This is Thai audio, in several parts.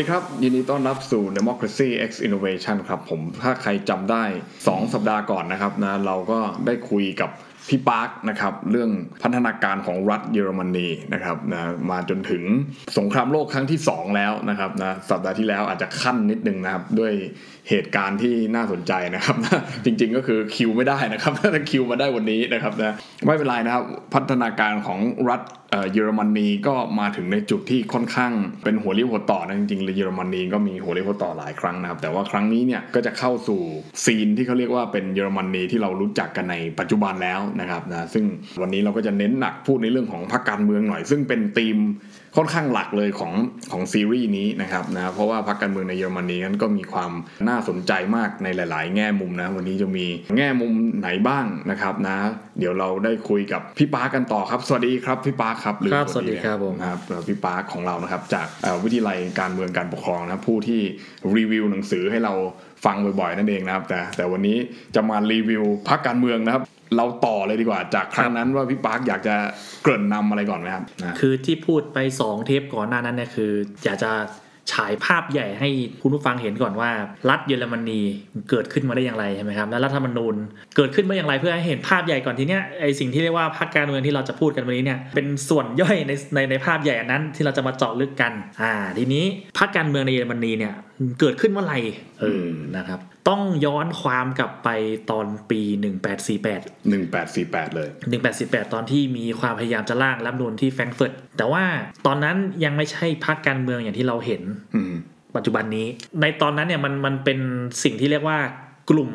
ดีครับ ยินดีต้อนรับสู่ Democracy X Innovation ครับผมถ้าใครจำได้ 2 สัปดาห์ก่อนนะครับนะเราก็ได้คุยกับพี่ปาร์คนะครับเรื่องพัฒนาการของรัฐเยอรมนีนะครับนะมาจนถึงสงครามโลกครั้งที่ 2 แล้วนะครับนะสัปดาห์ที่แล้วอาจจะขั้นนิดนึงนะครับด้วย เหตุการณ์ที่น่าสนใจนะครับ จริง ๆ ก็คือคิวไม่ได้นะครับถ้าคิวมาได้วันนี้นะครับนะไม่เป็นไรนะครับ พัฒนาการของรัฐเอ่อเยอรมนีก็มาถึงในจุดที่ค่อนข้างเป็นหัวเรียวหัวต่อนะจริงๆเลยเยอรมนีก็มีหัวเรียวหัวต่อหลายครั้งนะครับ แต่ว่าครั้งนี้เนี่ยก็จะเข้าสู่ซีนที่เขาเรียกว่าเป็นเยอรมนีที่เรารู้จักกันในปัจจุบันแล้วนะครับนะซึ่งวันนี้เราก็จะเน้นหนักพูดในเรื่องของพรรคการเมืองหน่อย ซึ่งเป็นธีม ค่อนข้างหลักเลยของของซีรีส์นี้นะครับนะเพราะว่าพรรคการเมืองในเยอรมนีนั้นก็มีความน่าสนใจมากในหลาย ๆ แง่มุมนะวันนี้จะมีแง่มุมไหนบ้างนะครับนะ เดี๋ยวเราได้คุยกับพี่ปาร์คกันต่อครับสวัสดีครับพี่ปาร์คครับหอครับสวัสดีครับผมนะครับแล้วพี่ปาร์คของเรานะครับจากเอ่อวิทยาลัยการเมืองการปกครองนะครับผู้ที่รีวิวหนังสือให้เราฟังบ่อยๆนั่นเองนะครับแต่แต่วันนี้จะมารีวิวพรรคการเมืองนะครับ เราต่อเลยดีกว่าจากครั้งนั้นว่าพี่ปาร์คอยากจะเกริ่นนำอะไรก่อนไหมครับคือที่พูดไป 2 เทปก่อนหน้านั้นเนี่ยคือ อยากจะฉายภาพใหญ่ให้คุณผู้ฟังเห็นก่อนว่า รัฐเยอรมนีเกิดขึ้นมาได้อย่างไรใช่ไหมครับแล้วรัฐธรรมนูญเกิดขึ้นมาอย่างไรเพื่อให้เห็นภาพใหญ่ก่อนทีเนี้ยไอสิ่งที่เรียกว่าพรรคการเมืองที่เราจะพูดกันวันนี้เนี่ยเป็นส่วนย่อยในในในภาพใหญ่อันนั้นที่เราจะมาเจาะลึกกันอ่าทีนี้พรรคการเมืองในเยอรมนีเนี่ยเกิดขึ้นเมื่อไหร่เออนะครับ ต้องย้อนความกลับไปตอนปี 1848หนึ่งแปดสี่แปดเลย 1848 ตอนที่มีความพยายามจะร่างรัฐธรรมนูญที่แฟรงก์เฟิร์ตแต่ว่าตอนนั้นยังไม่ใช่พรรคการเมืองอย่างที่เราเห็นอืมปัจจุบันนี้ ในตอนนั้นเนี่ยมันมันเป็นสิ่งที่เรียกว่ากลุ่ม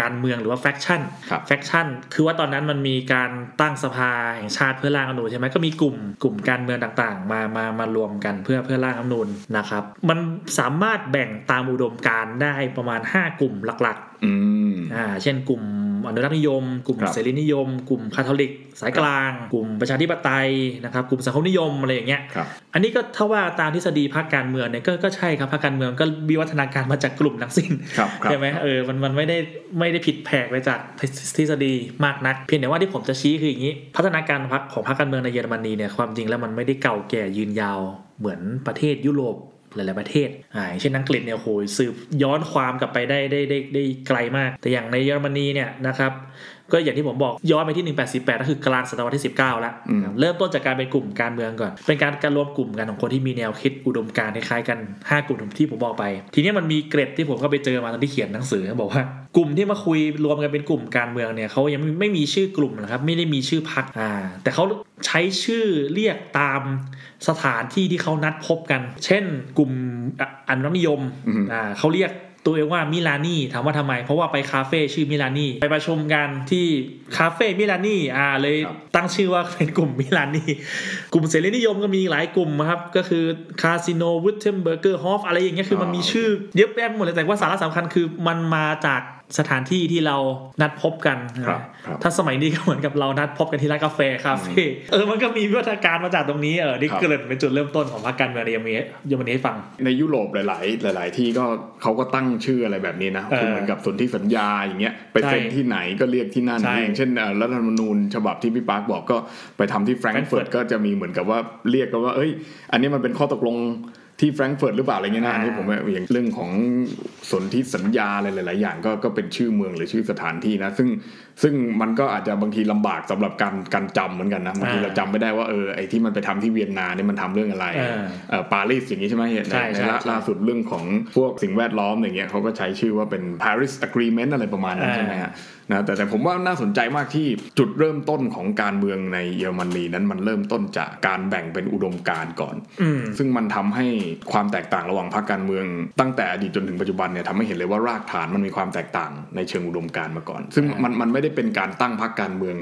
การเมืองหรือว่า faction ครับ faction คือว่าตอนนั้นมันมีการตั้งสภาแห่งชาติเพื่อร่างรัฐธรรมนูญใช่ไหมก็มีกลุ่มกลุ่มการเมืองต่างๆ มามามารวมกันเพื่อเพื่อร่างรัฐธรรมนูญนะครับ มันสามารถแบ่งตามอุดมการณ์ได้ประมาณ 5 กลุ่มหลักๆอืมอ่าเช่นกลุ่มอนุรักษ์นิยม กลุ่มครับเสรีนิยม กลุ่มคาทอลิก สายกลาง กลุ่มประชาธิปไตยนะครับกลุ่มสังคมนิยมอะไรอย่างเงี้ยครับอันนี้ก็ถ้าว่าตามทฤษฎีพรรคการเมืองเนี่ยก็ก็ใช่ครับพรรคการเมืองก็วิวัฒนาการมาจากกลุ่มทั้งสิ้นครับครับใช่ไหมเออมันมันไม่ได้ไม่ได้ผิดแผกไปจากทฤษฎีมากนัก เพียงแต่ว่าที่ผมจะชี้คืออย่างนี้ พัฒนาการพรรคของพรรคการเมืองในเยอรมนีเนี่ยความจริงแล้วมันไม่ได้เก่าแก่ยืนยาวเหมือนประเทศยุโรป หลาย ๆ ประเทศอ่าอย่างเช่นอังกฤษเนี่ยโอ้โหสืบย้อนความกลับไปได้ได้ได้ได้ไกลมาก แต่อย่างในเยอรมนีเนี่ยนะครับก็อย่างที่ผมบอกย้อนไปที่ 1848ก็คือกลางศตวรรษที่ 19 แล้วอืมเริ่มต้นจากการเป็นกลุ่มการเมืองก่อน เป็นการการรวมกลุ่มกันของคนที่มีแนวคิดอุดมการณ์คล้ายๆกัน 5 กลุ่มที่ผมบอกไป ทีนี้มันมีเกร็ดที่ผมก็ไปเจอมาตอนที่เขียนหนังสือบอกว่ากลุ่มที่มาคุยรวมกันเป็นกลุ่มการเมืองเนี่ยเขายังไม่ไม่มีชื่อกลุ่มนะครับไม่ได้มีชื่อพรรคอ่าแต่เขาใช้ชื่อเรียกตาม สถานที่ที่เขานัดพบกัน เช่นกลุ่มอะอนุรักษ์นิยมอืมอ่าเขาเรียกตัวเองว่า Milani ถามว่าทำไม เพราะว่าไปคาเฟ่ชื่อ Milani ไปประชุมกันที่คาเฟ่ Milani อ่าเลยครับตั้งชื่อว่าเป็นกลุ่ม Milani กลุ่มเสรีนิยมก็มีหลายกลุ่มครับ ก็คือ Casino Württemberger Hof อะไรอย่างเงี้ยคือมันมีชื่อเยอะแยะไปหมดเลยแต่ว่าสาระสำคัญคือมันมาจาก สถานที่ที่เรานัดพบกันครับครับถ้าสมัยนี้ก็เหมือนกับเรานัดพบกันที่ร้านกาแฟคาเฟ่เออมันก็มีวิวัฒนาการมาจากตรงนี้เออนี่ครับเกริ่นเป็นจุดเริ่มต้นของพรรคการเมืองในเยอรมนีเยอรมนีให้ฟัง ในยุโรปหลาย ๆ หลาย ๆ ที่ก็เขาก็ตั้งชื่ออะไรแบบนี้นะเออคือเหมือนกับสนธิสัญญาอย่างเงี้ยไปใช่เซ็นที่ไหนก็เรียกที่นั่นใช่อย่างเช่นเอ่อรัฐธรรมนูญฉบับที่พี่ปาร์คบอกก็ไปทำที่แฟรงก์เฟิร์ต Frankfurt ก็จะมีเหมือนกับว่าเรียกกันว่าเอ้ย อันนี้มันเป็นข้อตกลง ที่แฟรงก์เฟิร์ตหรือเปล่าอะไรเงี้ยนะอันนี้ผมว่าอย่างเรื่องของสนธิสัญญาอะไรหลาย ๆ อย่างก็ก็เป็นชื่อเมืองหรือชื่อสถานที่นะ ซึ่ง ซึ่งมันก็อาจจะบางทีลำบากสำหรับการการจำเหมือนกันนะบางทีอ่าเราจำไม่ได้ว่าเออไอ้ที่มันไปทำที่เวียนนาเนี่ยมันทำเรื่องอะไรเออเอ่อปารีสอย่างนี้ใช่ไหมในใช่ในใช่ล่าใช่ล่าสุดเรื่องของพวกสิ่งแวดล้อมอย่างเงี้ยเขาก็ใช้ชื่อว่าเป็น Paris Agreement อะไรประมาณนั้นอ่าใช่ไหมฮะนะแต่แต่ผมว่าน่าสนใจมากที่จุดเริ่มต้นของการเมืองในเยอรมนีนั้นมันเริ่มต้นจากการแบ่งเป็นอุดมการณ์ก่อนอืมซึ่งมันทำให้ความแตกต่างระหว่างพรรคการเมือง ตั้งแต่อดีตจนถึงปัจจุบันเนี่ยทำให้เห็นเลยว่ารากฐานมันมีความแตกต่างในเชิงอุดมการณ์มาก่อน ซึ่งมันมันไม่ได้เป็นการตั้งพรรคการเมือง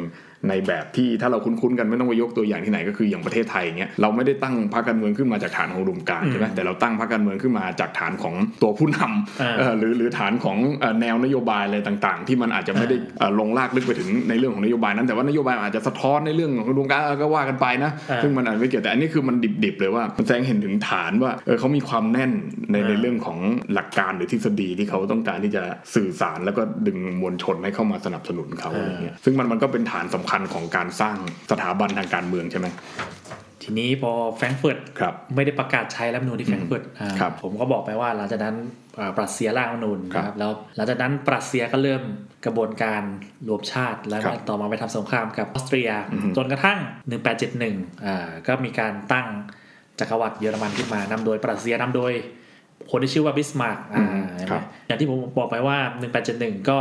ในแบบที่ถ้าเราคุ้นๆกันไม่ต้องไปยกตัวอย่างที่ไหนก็คืออย่างประเทศไทยอย่างเงี้ยเราไม่ได้ตั้งพรรคการเมืองขึ้นมาจากฐานของอุดมการณ์ใช่ไหมแต่เราตั้งพรรคการเมืองขึ้นมาจากฐานของตัวผู้นำอ่าเอ่อหรือหรือฐานของเอ่อแนวนโยบายอะไรต่างๆ ที่มันอาจจะไม่ได้เอ่อลงลากลึกไปถึงในเรื่องของนโยบายนั้นแต่ว่านโยบายอาจจะสะท้อนในเรื่องของอุดมการณ์เออก็ว่ากันไปนะอ่าซึ่งมันอาจไม่เกี่ยวแต่อันนี้คือมันดิบๆเลยว่ามันแสดงเห็นถึงฐานว่าเออเขามีความแน่นในในอ่าเรื่องของหลักการหรือทฤษฎีที่เขาต้องการที่จะสื่อสารแล้วก็ดึงมวลชนให้เข้ามาสนับสนุนเขาอะไรเงี้ยซึ่งมันมันก็เป็นฐานสำคัญของการสร้างสถาบันทางการเมืองใช่ไหมจทีนี้พอแฟรงก์เฟิร์ตครับไม่ได้ประกาศใช้รัฐธรรมนูญที่แฟรงก์เฟิร์ตอ่าครับผมก็บอกไปว่าหลังจากนั้นอ่าปรัสเซียร่างรัฐธรรมนูญครับนะครับแล้วหลังจากนั้นปรัสเซียก็เริ่มกระบวนการรวมชาติ แล้วครับต่อมาไปทำสงครามกับออสเตรียอือฮึจนกระทั่ง 1871อ่าก็มีการตั้งจักรวรรดิเยอรมันขึ้นมานำโดยปรัสเซียนำโดยคนที่ชื่อว่าบิสมาร์กอ่าเห็นไหมอย่างที่ผมบอกไปว่า 1871 ก็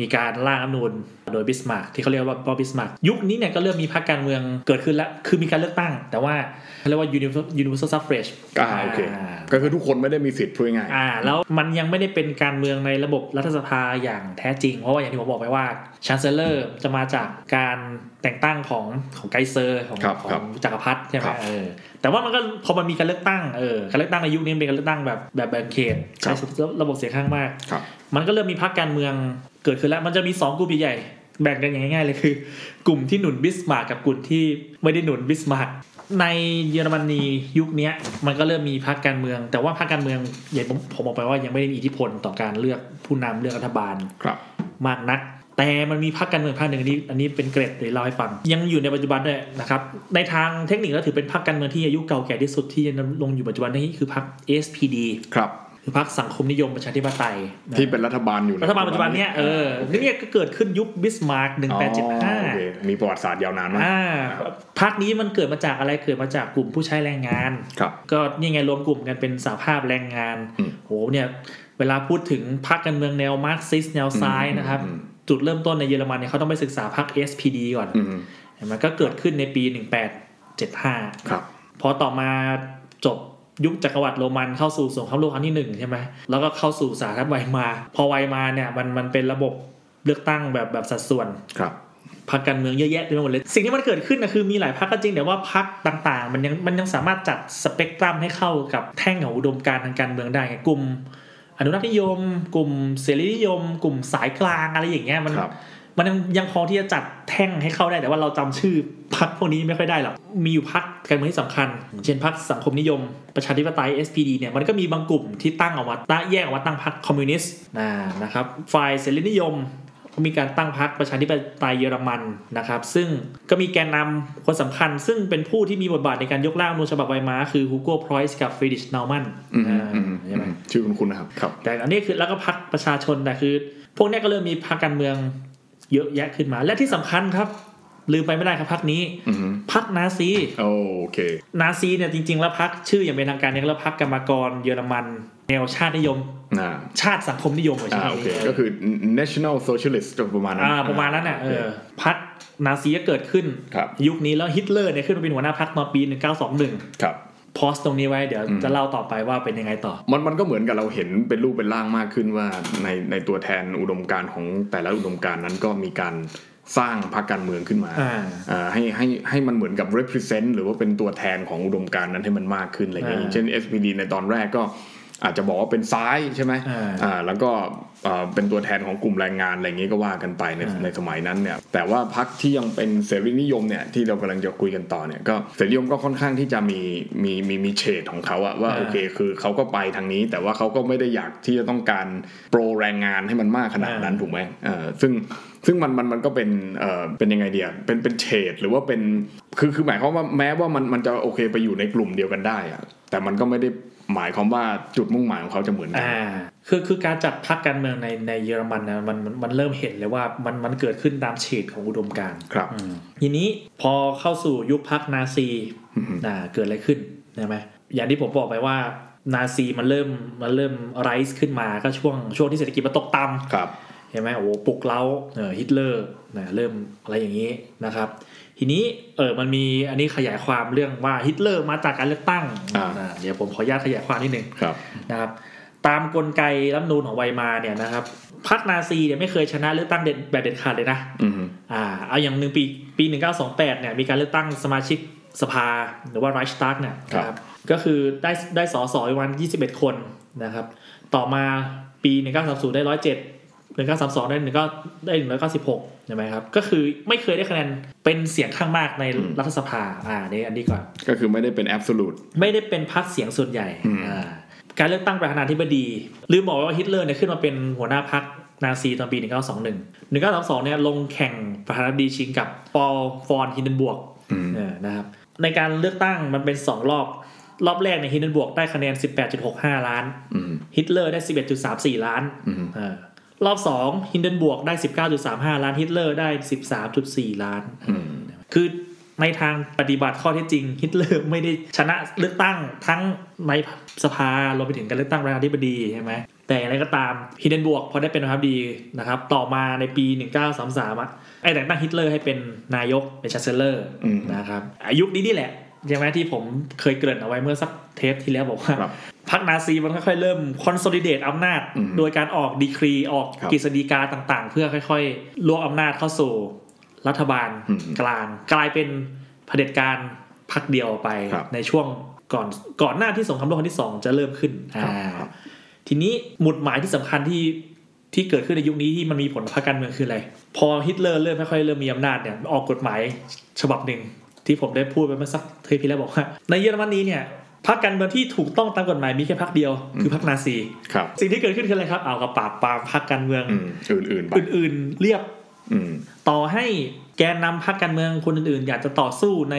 มีการร่างรัฐธรรมนูญ โดยบิสมาร์กที่เขาเรียกว่าบิสมาร์กยุคนี้เนี่ยก็เริ่มมีพรรคการเมืองเกิดขึ้นแล้ว คือมีการเลือกตั้ง แต่ว่าเขาเรียกว่า universal universal suffrage อ่าโอเคก็คือทุกคนไม่ได้มีสิทธิ์พูดง่ายอ่าแล้วมันยังไม่ได้เป็นการเมืองในระบบรัฐสภาอย่างแท้จริง เพราะว่าอย่างที่ผมบอกไปว่าช a นเซลเลอร์จะมาจากการแต่งตั้งของของไกเซอร์ของครับขอครังบจักรพรรดิใช่ไหมครับเออแต่ว่ามันก็พอมันมีการเลือกตั้งเออการเลือกตั้งในยุคนี้เป็นการเลือกตั้งแบบแบบแบ่งเขตครับใช้ระบบเสียงข้างมากครับมันก็เริ่มมีพรรคการเมืองเกิดขึ้นแล้วมันจะมี 2กลุ่มใหญ่ๆ แบ่งกันอย่างง่ายๆเลยคือ กลุ่มที่หนุนบิสมาร์กกับกลุ่มที่ไม่ได้หนุนบิสมาร์กในเยอรมนียุคเนี้ยมันก็เริ่มมีพรรคการเมือง แต่ว่าพรรคการเมืองอย่างผมผมบอกไปว่ายังไม่ได้มีอิทธิพลต่อการเลือกผู้นำเลือกรัฐบาลครับ มากนัก แต่มันมีพรรคการเมืองพรรคหนึ่งอันนี้อันนี้เป็นเกร็ดเดี๋ยวเล่าให้ฟัง ยังอยู่ในปัจจุบันด้วยนะครับในทางเทคนิคแล้วถือเป็นพรรคการเมืองที่อายุเก่าแก่ที่สุดที่ยังดำรงอยู่ปัจจุบันนี้คือพรรค SPD ครับ คือพรรคสังคมนิยมประชาธิปไตยนะที่เป็นรัฐบาลอยู่ในรัฐบาลปัจจุบันเนี้ยเออนี่เนี่ยก็เกิดขึ้นยุคบิสมาร์กอ๋อโอเค1875มีประวัติศาสตร์ยาวนานมากอ่าพรรคนี้มันเกิดมาจากอะไรเกิดมาจากกลุ่มผู้ใช้แรงงานครับก็นี่ไงรวมกลุ่มกันเป็นสหภาพแรงงานอืมโหเนี่ยเวลาพูดถึงพรรคการเมืองแนวมาร์กซิสต์แนวซ้ายนะครับอืมจุดเริ่มต้นในเยอรมันเนี่ยเขาต้องไปศึกษาพรรค SPD ก่อนอืมเห็นไหมมันก็เกิดขึ้นในปี 1875 ครับ พอต่อมาจบ ยุคจักรวรรดิเยอรมันเข้าสู่สงครามโลกครั้งที่หนึ่งใช่ไหมแล้วก็เข้าสู่สาธารณรัฐไวมาร์พอไวมาร์เนี่ยมันมันเป็นระบบเลือกตั้งแบบแบบสัดส่วนครับพรรคการเมืองเยอะแยะเต็มไปหมดเลย สิ่งที่มันเกิดขึ้นนะคือมีหลายพรรคก็จริงแต่ว่าพรรคต่างๆ มันยังมันยังสามารถจัดสเปกตรัมให้เข้ากับแท่งของอุดมการณ์ทางการเมืองได้ไงกลุ่ม อนุรักษ์นิยม กลุ่มเสรีนิยม กลุ่มสายกลางอะไรอย่างเงี้ยมันครับ มันยังยังพอที่จะจัดแท่งให้เข้าได้แต่ว่าเราจำชื่อพรรคพวกนี้ไม่ค่อยได้หรอก มีอยู่พรรคการเมืองที่สำคัญอย่างเช่นพรรคสังคมนิยม ประชาธิปไตย SPD เนี่ยมันก็มีบางกลุ่มที่ตั้งออกมาตั้งแยกออกมาตั้งพรรคคอมมิวนิสต์นะนะครับฝ่ายเสรีนิยมก็มีการตั้งพรรคประชาธิปไตยเยอรมันนะครับ ซึ่งก็มีแกนนำคนสำคัญ ซึ่งเป็นผู้ที่มีบทบาทในการยกร่างรัฐธรรมนูญฉบับไวมาร์คือฮูโก้พรอยส์กับฟรีดริชเนามันน์อืมอืมอืมใช่ไหมชื่อคุณคุณนะครับครับ แต่อันนี้คือแล้วก็พรรคประชาชนแต่คือ พวกเนี้ยก็เริ่มมีพรรคการเมือง เยอะแยะขึ้นมา และที่สำคัญครับ ลืมไปไม่ได้ครับพรรคนี้อืมพรรคนาซีโอเค นาซีเนี่ยจริง ๆ แล้วพรรคชื่ออย่างเป็นทางการเนี่ยแล้วพรรคกรรมกรเยอรมัน แนวชาตินิยมอ่าชาติสังคมนิยมใช่อ่าไหมโอเคก็คือ national socialist ประมาณนั้นอ่าประมาณนั้นน่ะเออพรรคนาซีก็เกิดขึ้นครับยุคนี้แล้วฮิตเลอร์เนี่ยขึ้นมาเป็นหัวหน้าพรรคตอนปี 1921ครับ พอสตรงนี้ไว้เดี๋ยวอืมจะเล่าต่อไปว่าเป็นยังไงต่อ มันมันก็เหมือนกับเราเห็นเป็นรูปเป็นร่างมากขึ้นว่าในในตัวแทนอุดมการณ์ของแต่ละอุดมการณ์นั้นก็มีการสร้างพรรคการเมืองขึ้นมาอ่าอ่าให้ให้ให้มันเหมือนกับ represent หรือว่าเป็นตัวแทนของอุดมการณ์นั้นให้มันมากขึ้นอะไรเงี้ยอ่าอย่างเช่น SPD ในตอนแรกก็ อาจจะบอกว่าเป็นซ้ายใช่ไหมอ่าอ่าแล้วก็อ่าเป็นตัวแทนของกลุ่มแรงงานอะไรเงี้ยก็ว่ากันไปในอ่าในสมัยนั้นเนี่ยแต่ว่าพรรคที่ยังเป็นเสรีนิยมเนี่ยที่เรากำลังจะคุยกันต่อเนี่ยก็เสรีนิยมก็ค่อนข้างที่จะมีมีมีมีเฉดของเขาอะว่าอ่าโอเคคือเขาก็ไปทางนี้ แต่ว่าเขาก็ไม่ได้อยากที่จะต้องการโปรแรงงานให้มันมากขนาดนั้นถูกไหมเออซึ่งซึ่งมันมันมันก็เป็นเออเป็นยังไงเดียเป็นเป็นเฉดหรือว่าเป็นคือคือหมายความว่าแม้ว่ามันมันจะโอเคไปอยู่ในกลุ่มเดียวกันได้อะแต่มันก็ไม่ได้ หมายความว่าจุดมุ่งหมายของเขาจะเหมือนกันอ่าคือคือการจัดพรรคการเมืองในในเยอรมันนะมันมันมันเริ่มเห็นเลยว่ามันมันเกิดขึ้นตามเฉดของอุดมการณ์ครับอืมทีนี้พอเข้าสู่ยุคพรรคนาซีอืมอ่าเกิดอะไรขึ้นใช่ไหมอย่างที่ผมบอกไปว่านาซีมันเริ่มมันเริ่ม rise ขึ้นมาก็ช่วงช่วงที่เศรษฐกิจมันตกต่ำครับ เห็นไหมโอ้โหปลุกเร้าเออฮิตเลอร์นะเริ่มอะไรอย่างนี้นะครับ ทีนี้เออมันมีอันนี้ขยายความเรื่องว่าฮิตเลอร์มาจากการเลือกตั้งอ่าอ่าเดี๋ยวผมขออนุญาตขยายความนิดนึงครับนะครับ ตามกลไกรัฐธรรมนูญของไวมาร์เนี่ยนะครับพรรคนาซีเนี่ยไม่เคยชนะเลือกตั้งเด็ดแบบเด็ดขาดเลยนะอืมอ่าเอาอย่างหนึ่งปีปี1928เนี่ยมีการเลือกตั้งสมาชิกสภาหรือว่าไรช์ตักเนี่ยนะครับก็คือได้ได้สอสอประมาณ21 คนนะครับ ต่อมาปี 1930 ได้ 107 1932ได้1ก็ได้196ใช่ไหมครับ ก็คือไม่เคยได้คะแนนเป็นเสียงข้างมากในรัฐสภาอ่านี่อันนี้ก่อน ก็คือไม่ได้เป็น absolute ไม่ได้เป็นพรรคเสียงส่วนใหญ่อืมอ่าการเลือกตั้งประธานาธิบดีลืมบอกว่าฮิตเลอร์เนี่ยขึ้นมาเป็นหัวหน้าพรรคนาซีตอนปี 1921 1932เนี่ยลงแข่งประธานาธิบดีชิงกับพอลฟอนฮินเดนบวร์กอืมเออนะครับในการเลือกตั้งมันเป็นสองรอบ รอบแรกในฮินเดนบวร์กได้คะแนน 18.65 ล้านอืมฮิตเลอร์ได้ 11.34 ล้านอืมเออ รอบสองฮินเดนบวร์กได้ 19.35 ล้านฮิตเลอร์ได้ 13.4 ล้านอืมคือในทางปฏิบัติข้อเท็จจริง ฮิตเลอร์ไม่ได้ชนะเลือกตั้งทั้งในสภารวมไปถึงการเลือกตั้งประธานาธิบดีใช่ไหมแต่อย่างไรก็ตามฮินเดนบวร์กพอได้เป็นประธานาธิบดีนะครับต่อมาในปี 1933อะไอ้แต่งตั้งฮิตเลอร์ให้เป็นนายกเป็น chancellor อืมนะครับอายุคนี้นี่แหละใช่ไหมที่ผมเคยเกริ่นเอาไว้เมื่อสัก เทปที่แล้วบอกว่าครับพรรคนาซีมันค่อยๆเริ่ม consolidate อำนาจอืมโดยการออก decree ออกครับกฤษฎีกาต่างๆ เพื่อค่อยๆรวมอำนาจเข้าสู่รัฐบาลอืมกลาง กลายเป็นเผด็จการพรรคเดียวไปครับในช่วงก่อนก่อนหน้าที่สงครามโลกครั้งที่สองจะเริ่มขึ้นครับอ่าครับทีนี้หมุดหมายที่สำคัญที่ที่เกิดขึ้นในยุคนี้ที่มันมีผลต่อพรรคการเมืองคืออะไร พอฮิตเลอร์เริ่มค่อยๆเริ่มมีอำนาจเนี่ยออกกฎหมายฉบับหนึ่งที่ผมได้พูดไปเมื่อสักเทปที่แล้วบอกว่าในเยอรมนีเนี่ย พรรคการเมืองที่ถูกต้องตามกฎหมายมีแค่พรรคเดียวคือพรรคนาซีครับสิ่งที่เกิดขึ้นคืออะไรครับเอากระปราบปรามพรรคการเมืองอืมอื่นๆไปอื่นๆเรียบอืมต่อให้แกนนำพรรคการเมืองคนอื่นๆ อยากจะต่อสู้ใน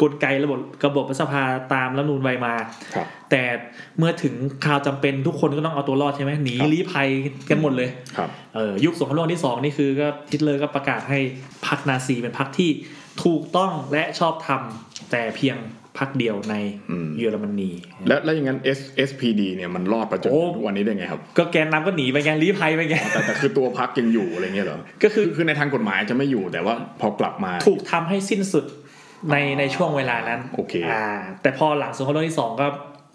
กลไกระบบระบบรัฐสภาตามรัฐธรรมนูญไวมาครับแต่เมื่อถึงคราวจำเป็นทุกคนก็ต้องเอาตัวรอดใช่ไหมหนีครับลี้ภัยกันหมดเลยครับเออยุคสงครามโลกที่สองนี่คือก็ฮิตเลอร์ก็ประกาศให้พรรคนาซีเป็นพรรคที่ ถูกต้องและชอบธรรมแต่เพียงพรรคเดียวในอืมเยอรมนีแล้วแล้วอย่างนั้น S SPD เนี่ยมันรอดประจนโอ้ถึงทุกวันนี้ได้ไงครับ ก็แกนนำก็หนีไปไงลี้ภัยไปไงแต่แต่คือตัวพักยังอยู่อะไรเงี้ยเหรอก็คือคือในทางกฎหมายจะไม่อยู่แต่ว่าพอกลับมาถูกทำให้สิ้นสุดในในช่วงเวลานั้นโอเคอ่าแต่พอหลังสงครามโลกที่สองก็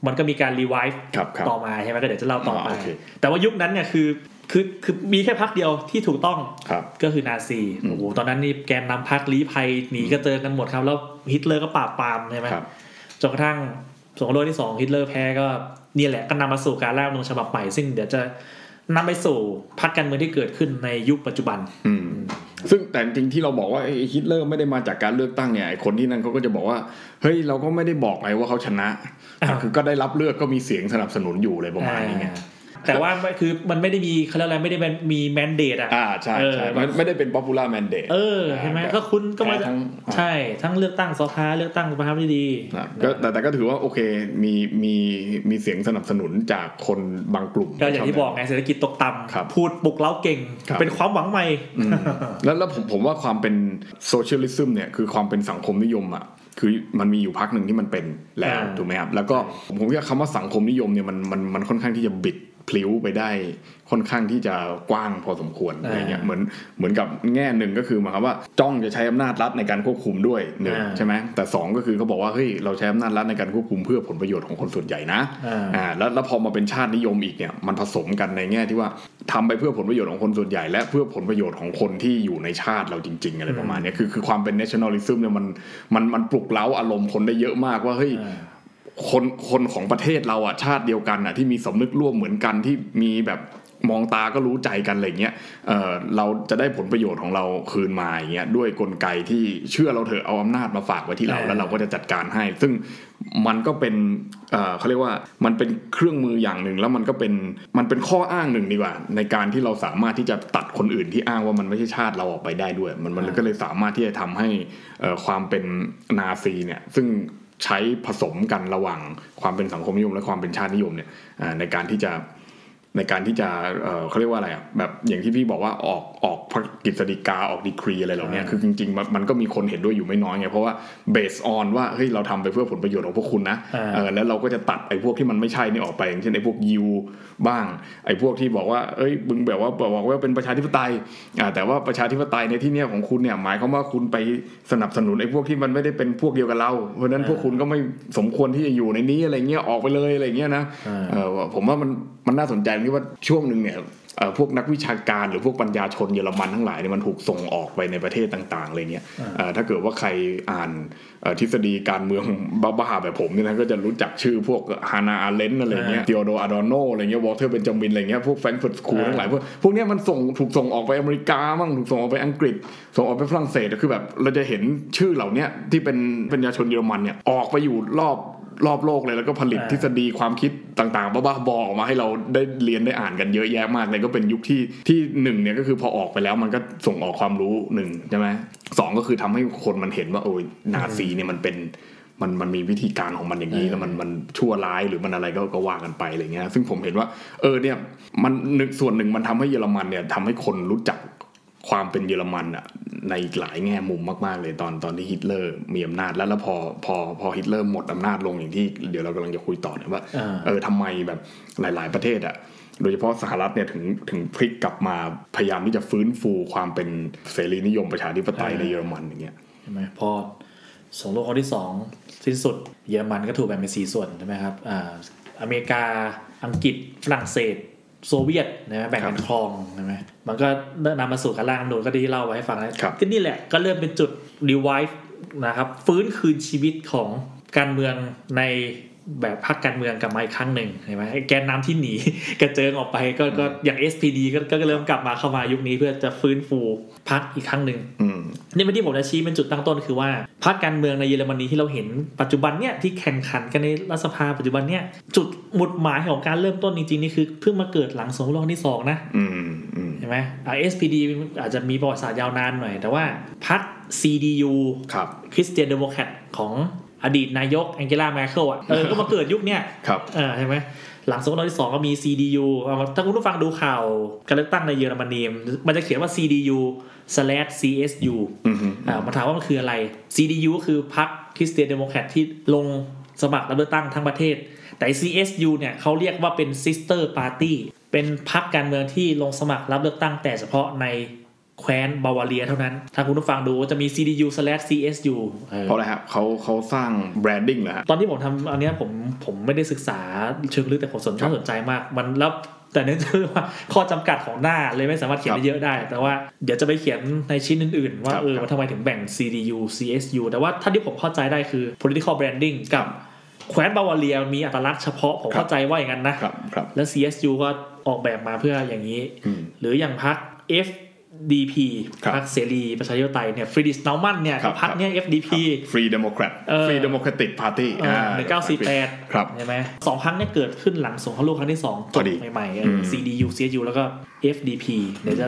มันก็มีการ revive ครับครับต่อมาใช่ไหมก็เดี๋ยวจะเล่าต่อไปอ่าโอเคแต่ว่ายุคนั้นเนี่ยคือ คือคือมีแค่พรรคเดียวที่ถูกต้องครับก็คือนาซีอืมโอ้โหตอนนั้นนี่แกนนำพรรคลี้ภัยหนีกระเจิงกันหมดครับ แล้วฮิตเลอร์ก็ปราบปรามใช่ไหมครับจนกระทั่งสงครามโลกที่สองฮิตเลอร์แพ้ก็นี่แหละก็นำมาสู่การร่างรัฐธรรมนูญฉบับใหม่ซึ่งเดี๋ยวจะนำไปสู่พรรคการเมืองที่เกิดขึ้นในยุคปัจจุบันอืมซึ่งแต่จริงๆที่เราบอกว่าไอ้ฮิตเลอร์ไม่ได้มาจากการเลือกตั้งเนี่ยไอ้คนที่นั่นเขาก็จะบอกว่า เฮ้ยเราก็ไม่ได้บอกไงว่าเขาชนะอ้าวคือก็ได้รับเลือกก็มีเสียงสนับสนุนอยู่อะไรประมาณนี้ไงอ่า แต่ว่าไม่คือมันไม่ได้มีเขาเรียกอะไรไม่ได้เป็นมีแมนเดตอะอ่าใช่ใช่เออมันไม่ได้เป็น popular mandate เออใช่ไหมก็คุณก็มาแพ้ทั้งใช่ทั้งเลือกตั้งสภาเลือกตั้งประธานาธิบดีนะก็แต่แต่ก็ถือว่าโอเคมีมีมีเสียงสนับสนุนจากคนบางกลุ่มก็อย่างที่บอกไงเศรษฐกิจตกต่ำครับพูดปลุกเร้าเก่งครับเป็นความหวังใหม่อืมแล้วแล้วผมผมว่าความเป็น socialism เนี่ยคือความเป็นสังคมนิยมอะคือมันมีอยู่พักหนึ่งที่มันเป็นแล้วอ่าถูกไหมครับแล้วก็ผมผมคิดว่าคำว่าสังคมนิยมเนี่ยมันมันมันค่อนข้างที่จะบิด พลิ้วไปได้ค่อนข้างที่จะกว้างพอสมควรอะไรเงี้ยเหมือนเหมือนกับแง่หนึ่งก็คือหมายความว่าจ้องจะใช้อำนาจรัฐในการควบคุมด้วยหนึ่งอ่าใช่ไหมแต่สองก็คือเขาบอกว่าเฮ้ยเราใช้อำนาจรัฐในการควบคุมเพื่อผลประโยชน์ของคนส่วนใหญ่นะอ่าอ่าแล้วแล้วพอมาเป็นชาตินิยมอีกเนี่ยมันผสมกันในแง่ที่ว่าทำไปเพื่อผลประโยชน์ของคนส่วนใหญ่ และเพื่อผลประโยชน์ของคนที่อยู่ในชาติเราจริง ๆ อะไรประมาณเนี้ยคือคือความเป็น nationalism เนี่ยมันมันมันปลุกเร้าอารมณ์คนได้เยอะมากว่าเฮ้ยอ่า คนคนของประเทศเราอะชาติเดียวกันอะที่มีสำนึกร่วมเหมือนกันที่มีแบบมองตาก็รู้ใจกันอะไรเงี้ยเออเราจะได้ผลประโยชน์ของเราคืนมาอย่างเงี้ยด้วยกลไกที่เชื่อเราเถอะเอาอำนาจมาฝากไว้ที่เราเออแล้วเราก็จะจัดการให้ ซึ่งมันก็เป็นเออเขาเรียกว่ามันเป็นเครื่องมืออย่างหนึ่งแล้วมันก็เป็นมันเป็นข้ออ้างหนึ่งดีกว่า ในการที่เราสามารถที่จะตัดคนอื่นที่อ้างว่ามันไม่ใช่ชาติเราออกไปได้ด้วย มันมันก็เลยสามารถที่จะทำให้เอ่อความเป็นนาซีเนี่ยซึ่ง ใช้ผสมกันระหว่างความเป็นสังคมนิยมและความเป็นชาตินิยมเนี่ยในการที่จะ ในการที่จะเอ่อเขาเรียกว่าอะไรอะแบบอย่างที่พี่บอกว่าออกออกพระกฤษฎีกาออกดีกรีอะไรเหล่านี้อ่าคือจริงๆมันมันก็มีคนเห็นด้วยอยู่ไม่น้อยไงเพราะว่าเบสออนว่าเฮ้ยเราทำไปเพื่อผลประโยชน์ของพวกคุณนะอ่าเออแล้วเราก็จะตัดไอ้พวกที่มันไม่ใช่นี่ออกไปอย่างเช่นไอ้พวกยิวบ้าง ไอ้พวกที่บอกว่าเอ้ยมึงแบบว่าบอกว่าเป็นประชาธิปไตยอ่าแต่ว่าประชาธิปไตยในที่เนี้ยของคุณเนี่ยหมายความว่าคุณไปสนับสนุนไอ้พวกที่มันไม่ได้เป็นพวกเดียวกับเรา เพราะฉะนั้นพวกคุณก็ไม่สมควรที่จะอยู่ในนี้อะไรเงี้ยออกไปเลยอะไรเงี้ยนะอ่าเออผมว่ามันมันน่าสนใจตรงที่ว่าช่วงหนึ่งเนี่ยเอ่อพวกนักวิชาการหรือพวกปัญญาชนเยอรมันทั้งหลายเนี่ยมันถูกส่งออกไปในประเทศต่างๆอะไรเงี้ยเอ่อถ้าเกิดว่าใครอ่านเอ่อทฤษฎีการเมืองบ้าๆแบบผมเนี่ยนะก็จะรู้จักชื่อพวกฮานาอาเลนอะไรเงี้ยอ่าธีโอดอร์ อดอร์โนอะไรเงี้ยวอลเตอร์เบนจามินอะไรเงี้ยพวก Frankfurt School อ่าทั้งหลายพวกพวกเนี้ยมันส่งถูกส่งออกไปอเมริกามั่งถูกส่งออกไปอังกฤษ ส่งออกไปฝรั่งเศสคือแบบเราจะเห็นชื่อเหล่าเนี้ยที่เป็นปัญญาชนเยอรมันเนี่ยออกไปอยู่รอบ รอบโลกเลยแล้วก็ผลิตอ่าทฤษฎีความคิดต่างๆบ้าๆบอๆออกมาให้เราได้เรียนได้อ่านกันเยอะแยะมากเลยก็เป็นยุคที่ที่หนึ่งเนี่ยก็คือพอออกไปแล้วมันก็ส่งออกความรู้หนึ่งใช่ไหมสองก็คือทำให้คนมันเห็นว่าโอ้ยนาซีเนี่ยมันเป็นมันมันมีวิธีการของมันอย่างนี้เออแล้วมันมันชั่วร้ายหรือมันอะไรก็ก็ว่ากันไปอะไรเงี้ยซึ่งผมเห็นว่า เออเนี่ยมันหนึ่งส่วนหนึ่งมันทำให้เยอรมันเนี่ยทำให้คนรู้จัก ความเป็นเยอรมันอะในหลายแง่มุมมาก ๆ เลยตอนตอนที่ฮิตเลอร์มีอำนาจแล้วแล้วพอพอพอฮิตเลอร์หมดอำนาจลงอย่างที่เดี๋ยวเรากำลังจะคุยต่อเนี่ยว่าอ่าเออทำไมแบบหลาย ๆประเทศอะโดยเฉพาะสหรัฐเนี่ยถึงถึงพลิกกลับมาพยายามที่จะฟื้นฟูความเป็นเสรีนิยมประชาธิปไตยในเยอรมันอย่างเงี้ยใช่ไหมพอสงครามโลกครั้งที่สองสิ้นสุดเยอรมันก็ถูกแบ่งเป็นสี่ส่วนใช่ไหมครับอ่าอเมริกาอังกฤษฝรั่งเศส โซเวียตนะแบ่งกันครองใช่ไหมมันก็นำมาสู่การร่างรัฐธรรมนูญก็ที่เล่าไว้ให้ฟังนะครับก็นี่แหละก็เริ่มเป็นจุด revive นะครับฟื้นคืนชีวิตของการเมืองใน แบบพรรคการเมืองกลับมาอีกครั้งหนึ่งเห็นไหมไอ้แกนนำที่หนีกระเจิงออกไปก็ก็อย่าง SPD ก็ก็เริ่มกลับมาเข้ามายุคนี้เพื่อจะฟื้นฟูพรรคอีกครั้งหนึ่งอืมนี่เป็นที่ผมจะชี้เป็นจุดตั้งต้นคือว่าพรรคการเมืองในเยอรมนีที่เราเห็นปัจจุบันเนี่ยที่แข่งขันกันในรัฐสภาปัจจุบันเนี่ยจุดหมุดหมายของการเริ่มต้นจริงๆนี่คือเพิ่งมาเกิดหลังสงครามโลกครั้งที่สองนะอืมอืมใช่ไหมอ่า SPD อาจจะมีประวัติศาสตร์ยาวนานหน่อย แต่ว่าพรรค CDU ครับ Christian Democrat ของ อดีตนายกแองเกลาแมร์เคิลอะเออก็มาเกิดยุคเนี้ยครับเออใช่ไหมหลังสงครามโลกที่สองก็มี CDU เอาถ้าคุณผู้ฟังดูข่าวการเลือกตั้งในเยอรมนีมันจะเขียนว่า CDU slash CSU อืมอ่ามาถามว่ามันคืออะไร CDU ก็คือพรรค Christian Democrat ที่ลงสมัครรับเลือกตั้งทั้งประเทศ แต่ CSU เนี่ยเขาเรียกว่าเป็น sister party เป็นพรรคการเมืองที่ลงสมัครรับเลือกตั้งแต่เฉพาะใน แคว้นบาวาเรียเท่านั้น ถ้าคุณผู้ฟังดูจะมี CDU slash CSU เออเพราะอะไรครับเขาเขาสร้างแบรนดิ้งเหรอฮะตอนที่ผมทำอันเนี้ยผมผมไม่ได้ศึกษาเชิงลึกแต่ผมสนครับสนใจมาก มันแล้วแต่เนื่องจากว่าข้อจำกัดของหน้าเลยไม่สามารถเขียนครับได้เยอะได้ แต่ว่าเดี๋ยวจะไปเขียนในชิ้นอื่นๆ ว่าครับเออครับว่าทำไมถึงแบ่ง CDU CSU แต่ว่าถ้าที่ผมเข้าใจได้คือ political branding กับแคว้นบาวาเรียมีอัตลักษณ์เฉพาะผมครับเข้าใจว่าอย่างนั้นนะครับครับแล้ว CSU ก็ออกแบบมาเพื่ออย่างนี้อืมหรืออย่างพรร ค FDP ครับพรรคเสรีประชาธิปไตยเนี่ยฟรีดริช เนามันน์เนี่ยครับพรรคเนี่ย FDP Free Democrat เออ Free Democratic Party หนึ่งเก้าสี่แปดครับใช่ไหมสองครั้งเนี่ยเกิดขึ้นหลังสงครามโลกครั้งที่สองจพอดีใหม่ๆเอออืม CDU CSU แล้วก็ FDP เดี๋ยวจะ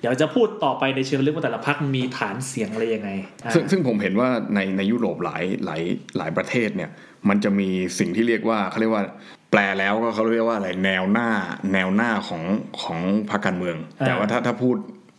เดี๋ยวจะพูดต่อไปในเชิงลึกว่าแต่ละพรรคมีฐานเสียงอะไรยังไงอะซึ่งซซึ่งผมเห็นว่าในในยุโรปหลายหลายหลายประเทศเนี่ยมันจะมีสิ่งที่เรียกว่าเขาเรียกว่าแปลแล้วก็เขาเรียกว่าอะไรแนวหน้าแนวหน้าของของพรรคการเมือง แต่ว่าถ้าถ้าพูด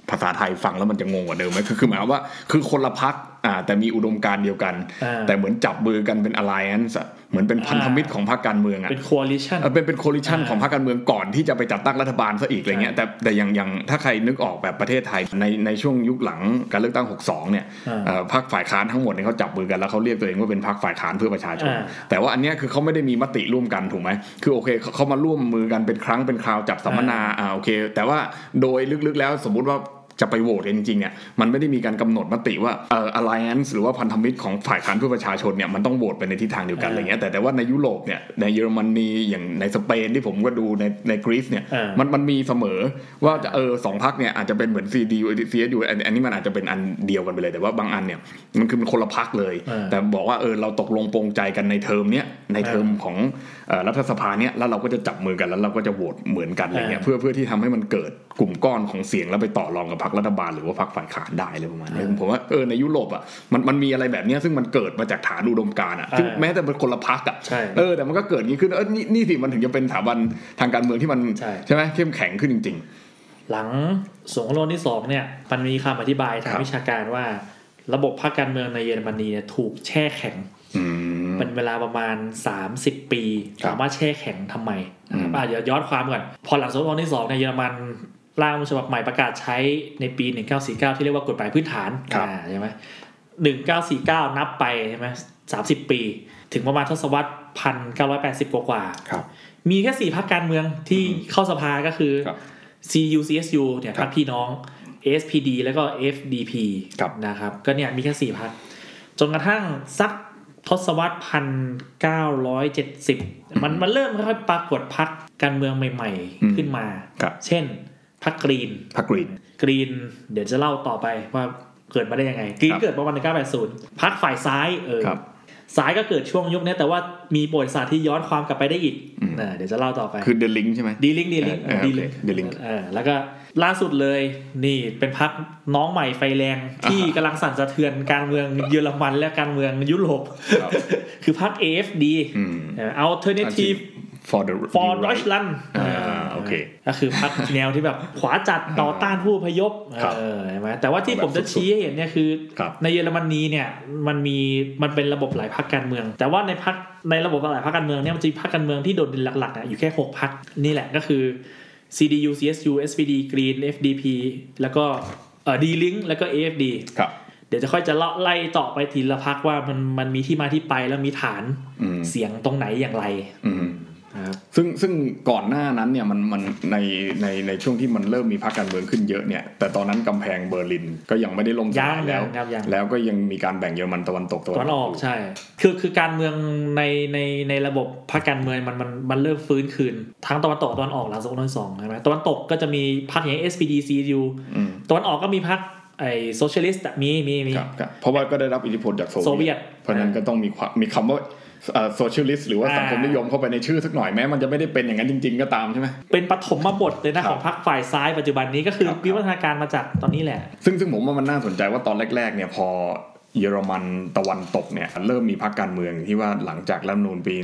ภาษาไทยฟังแล้วมันจะงงกว่าเดิมไหมคือคือหมายความว่า คือคนละพัก อ่าแต่มีอุดมการณ์เดียวกันอ่าแต่เหมือนจับมือกันเป็น alliance อะเหมือนเป็นพันธมิตรของพรรคการเมืองอะเป็น coalition เออเป็นเป็นโคลิชันอ่าของพรรคการเมืองก่อนที่จะไปจัดตั้งรัฐบาลซะอีกอะไรเงี้ยใช่แต่แต่อย่างอย่างถ้าใครนึกออกแบบประเทศไทยในในช่วงยุคหลังการเลือกตั้ง 62 เนี่ยอ่าเอ่อพรรคฝ่ายค้านทั้งหมดเนี่ยเขาจับมือกันแล้วเขาเรียกตัวเองว่าเป็นพรรคฝ่ายค้านเพื่อประชาชนอ่าแต่ว่าอันเนี้ยคือเขาไม่ได้มีมติร่วมกันถูกไหมคือโอเคเขาเขามาร่วมมือกันเป็นครั้งเป็นคราวจัดสัมมนาอ่าโอเค แต่ว่าโดยลึกๆแล้วสมมุติว่า จะไปโหวตกันจริงๆเนี่ยมันไม่ได้มีการกำหนดมติว่าเอ่อ alliance หรือว่าพันธมิตรของฝ่ายค้านเพื่อประชาชนเนี่ยมันต้องโหวตไปในทิศทางเดียวกันอะไรเงี้ยแต่แต่ว่าในยุโรปเนี่ยในเยอรมนีอย่างในสเปนที่ผมก็ดูในในกรีซเนี่ยอ่ามันมันมีเสมอว่าจะเออสองพักเนี่ยอาจจะเป็นเหมือน CD CSU อันอันนี้มันอาจจะเป็นอันเดียวกันไปเลยแต่ว่าบางอันเนี่ยมันคือเป็นคนละพักเลยอ่าแต่บอกว่าเออเราตกลงปรงใจกันในเทอมเนี้ย ในเทอมของเอ่อรัฐสภาเนี่ยแล้วเราก็จะจับมือกันแล้วเราก็จะโหวตเหมือนกันอะไรเงี้ยอ่าเพื่อเพื่อที่ทำให้มันเกิดกลุ่มก้อนของเสียงแล้วไปต่อรองกับพรรครัฐบาลหรือว่าพรรคฝ่ายค้านได้เลยประมาณนี้ผมว่าเออในยุโรปอะมันมันมีอะไรแบบเนี้ยซึ่งมันเกิดมาจากฐานอุดมการณ์อะซึ่งอ่าแม้แต่เป็นคนละพักอะใช่เออแต่มันก็เกิดอย่างนี้ขึ้นเออนี่นี่สิมันถึงจะเป็นสถาบันทางการเมืองที่มันใช่ใช่ไหมเข้มแข็งขึ้นจริงหลังสงครามโลกที่สองเนี่ยมันมีคำอธิบายทางครับวิชาการว่า ระบบพรรคการเมืองในเยอรมนีเนี่ยถูกแช่แข็งๆอืม เป็นเวลาประมาณ 30 ปีครับถามว่าแช่แข็งทำไมอืมอะเดี๋ยวย้อนความก่อน พอหลังสงครามโลกที่สองเนี่ยเยอรมันร่างรัฐธรรมนูญฉบับใหม่ประกาศใช้ในปี 1949 ที่เรียกว่ากฎหมายพื้นฐานครับอ่าใช่ไหม1949 นับไปใช่ไหม30 ปี ถึงประมาณทศวรรษ 1980 กว่าๆครับมีแค่สี่พรรคการเมืองที่เข้าสภาก็คือครับ CU CSU เนี่ยครัพรบรคพี่น้อง SPD แล้วก็ FDP ครับนะครับ ก็เนี่ยมีแค่สี่พรรคจนกระทั่งสัก ทศวรรษพันเก้าร้อยเจ็ดสิบมันมันเริ่มค่อยๆปรากฏพรรคการเมืองใหม่อืมๆขึ้นมาครับเช่นพรรคกรีนพรรคกรีนกรีน เดี๋ยวจะเล่าต่อไปว่าเกิดมาได้ยังไง กรีนครับเกิดประมาณ1980พรรคฝ่ายซ้ายเออ ครับซ้ายก็เกิดช่วงยุคนี้แต่ว่ามีประวัติศาสตร์ที่ย้อนความกลับไปได้อีกอืมเออเดี๋ยวจะเล่าต่อไป คือ The Link ใช่ไหมดีลิงดีลิงเออดีลิงโอเค The Link เออแล้วก็ล่าสุดเลยนี่เป็นพักน้องใหม่ไฟแรงที่อ่าฮะกำลังสั่นสะเทือนการเมืองเยอรมันและการเมืองยุโรปครับคือพัก AFD อืมเอ่อ Alternative for the for New Right Deutschland อ่าโอเคก็คือพักแนวที่แบบขวาจัดต่อต้านผู้อพยพครับเออใช่ไหมแต่ว่าที่แบบผมจะชี้ให้เห็นเนี่ยคือครับในเยอรมนีเนี่ยมันมีมันเป็นระบบหลายพรรคการเมือง แต่ว่าในพรรคในระบบหลายพรรคการเมืองเนี่ยมันจะมีพรรคการเมืองที่โดดเด่นหลักๆอะอยู่แค่หกพรรคนี่แหละก็คือ CDU CSU SPD Green FDP แล้วก็เอ่อ D-Link แล้วก็ AFD ครับเดี๋ยวจะค่อยจะเล่าไล่ต่อไปทีละพักว่ามันมันมีที่มาที่ไปแล้วมีฐานอืมเสียงตรงไหนอย่างไรอืมนะครับ ซึ่งซึ่งก่อนหน้านั้นเนี่ยมันมันในในในช่วงที่มันเริ่มมีพรรคการเมืองขึ้นเยอะเนี่ยแต่ตอนนั้นกำแพงเบอร์ลินก็ยังไม่ได้ล่มสลายยังแล้วยังยังแล้วก็ยังมีการแบ่งเยอรมันตะวันตกตอนออกใช่คือคือการเมืองในในในระบบพรรคการเมืองมันมันมันเริ่มฟื้นคืนทั้งตะวันตกตะวันออกหลังสงครามโลกที่สองใช่ไหมตะวันตกก็จะมีพรรคอย่าง SPD CDU อืมตะวันออกก็มีพรรคไอ้ socialistมีมีมีครับครับเพราะว่าก็ได้รับอิทธิพลจากโซโซเวียต เพราะฉะนั้นก็ต้องมีความมีคำว่า socialist หรือว่าอ่าสังคมนิยมเข้าไปในชื่อสักหน่อยแม้มันจะไม่ได้เป็นอย่างนั้นจริง ๆ ก็ตามใช่ไหมเป็นปฐมบทเลยนะครัของพรรคฝ่ายซ้ายปัจจุบันนี้ก็คือครับวิวัฒนาการมาจากตอนนี้แหละ ซึ่งซึ่งผมว่ามันน่าสนใจว่าตอนแรกๆเนี่ยพอ เยอรมันตะวันตกเนี่ยเริ่มมีพรรคการเมืองที่ว่าหลังจากรัฐธรรมนูญปี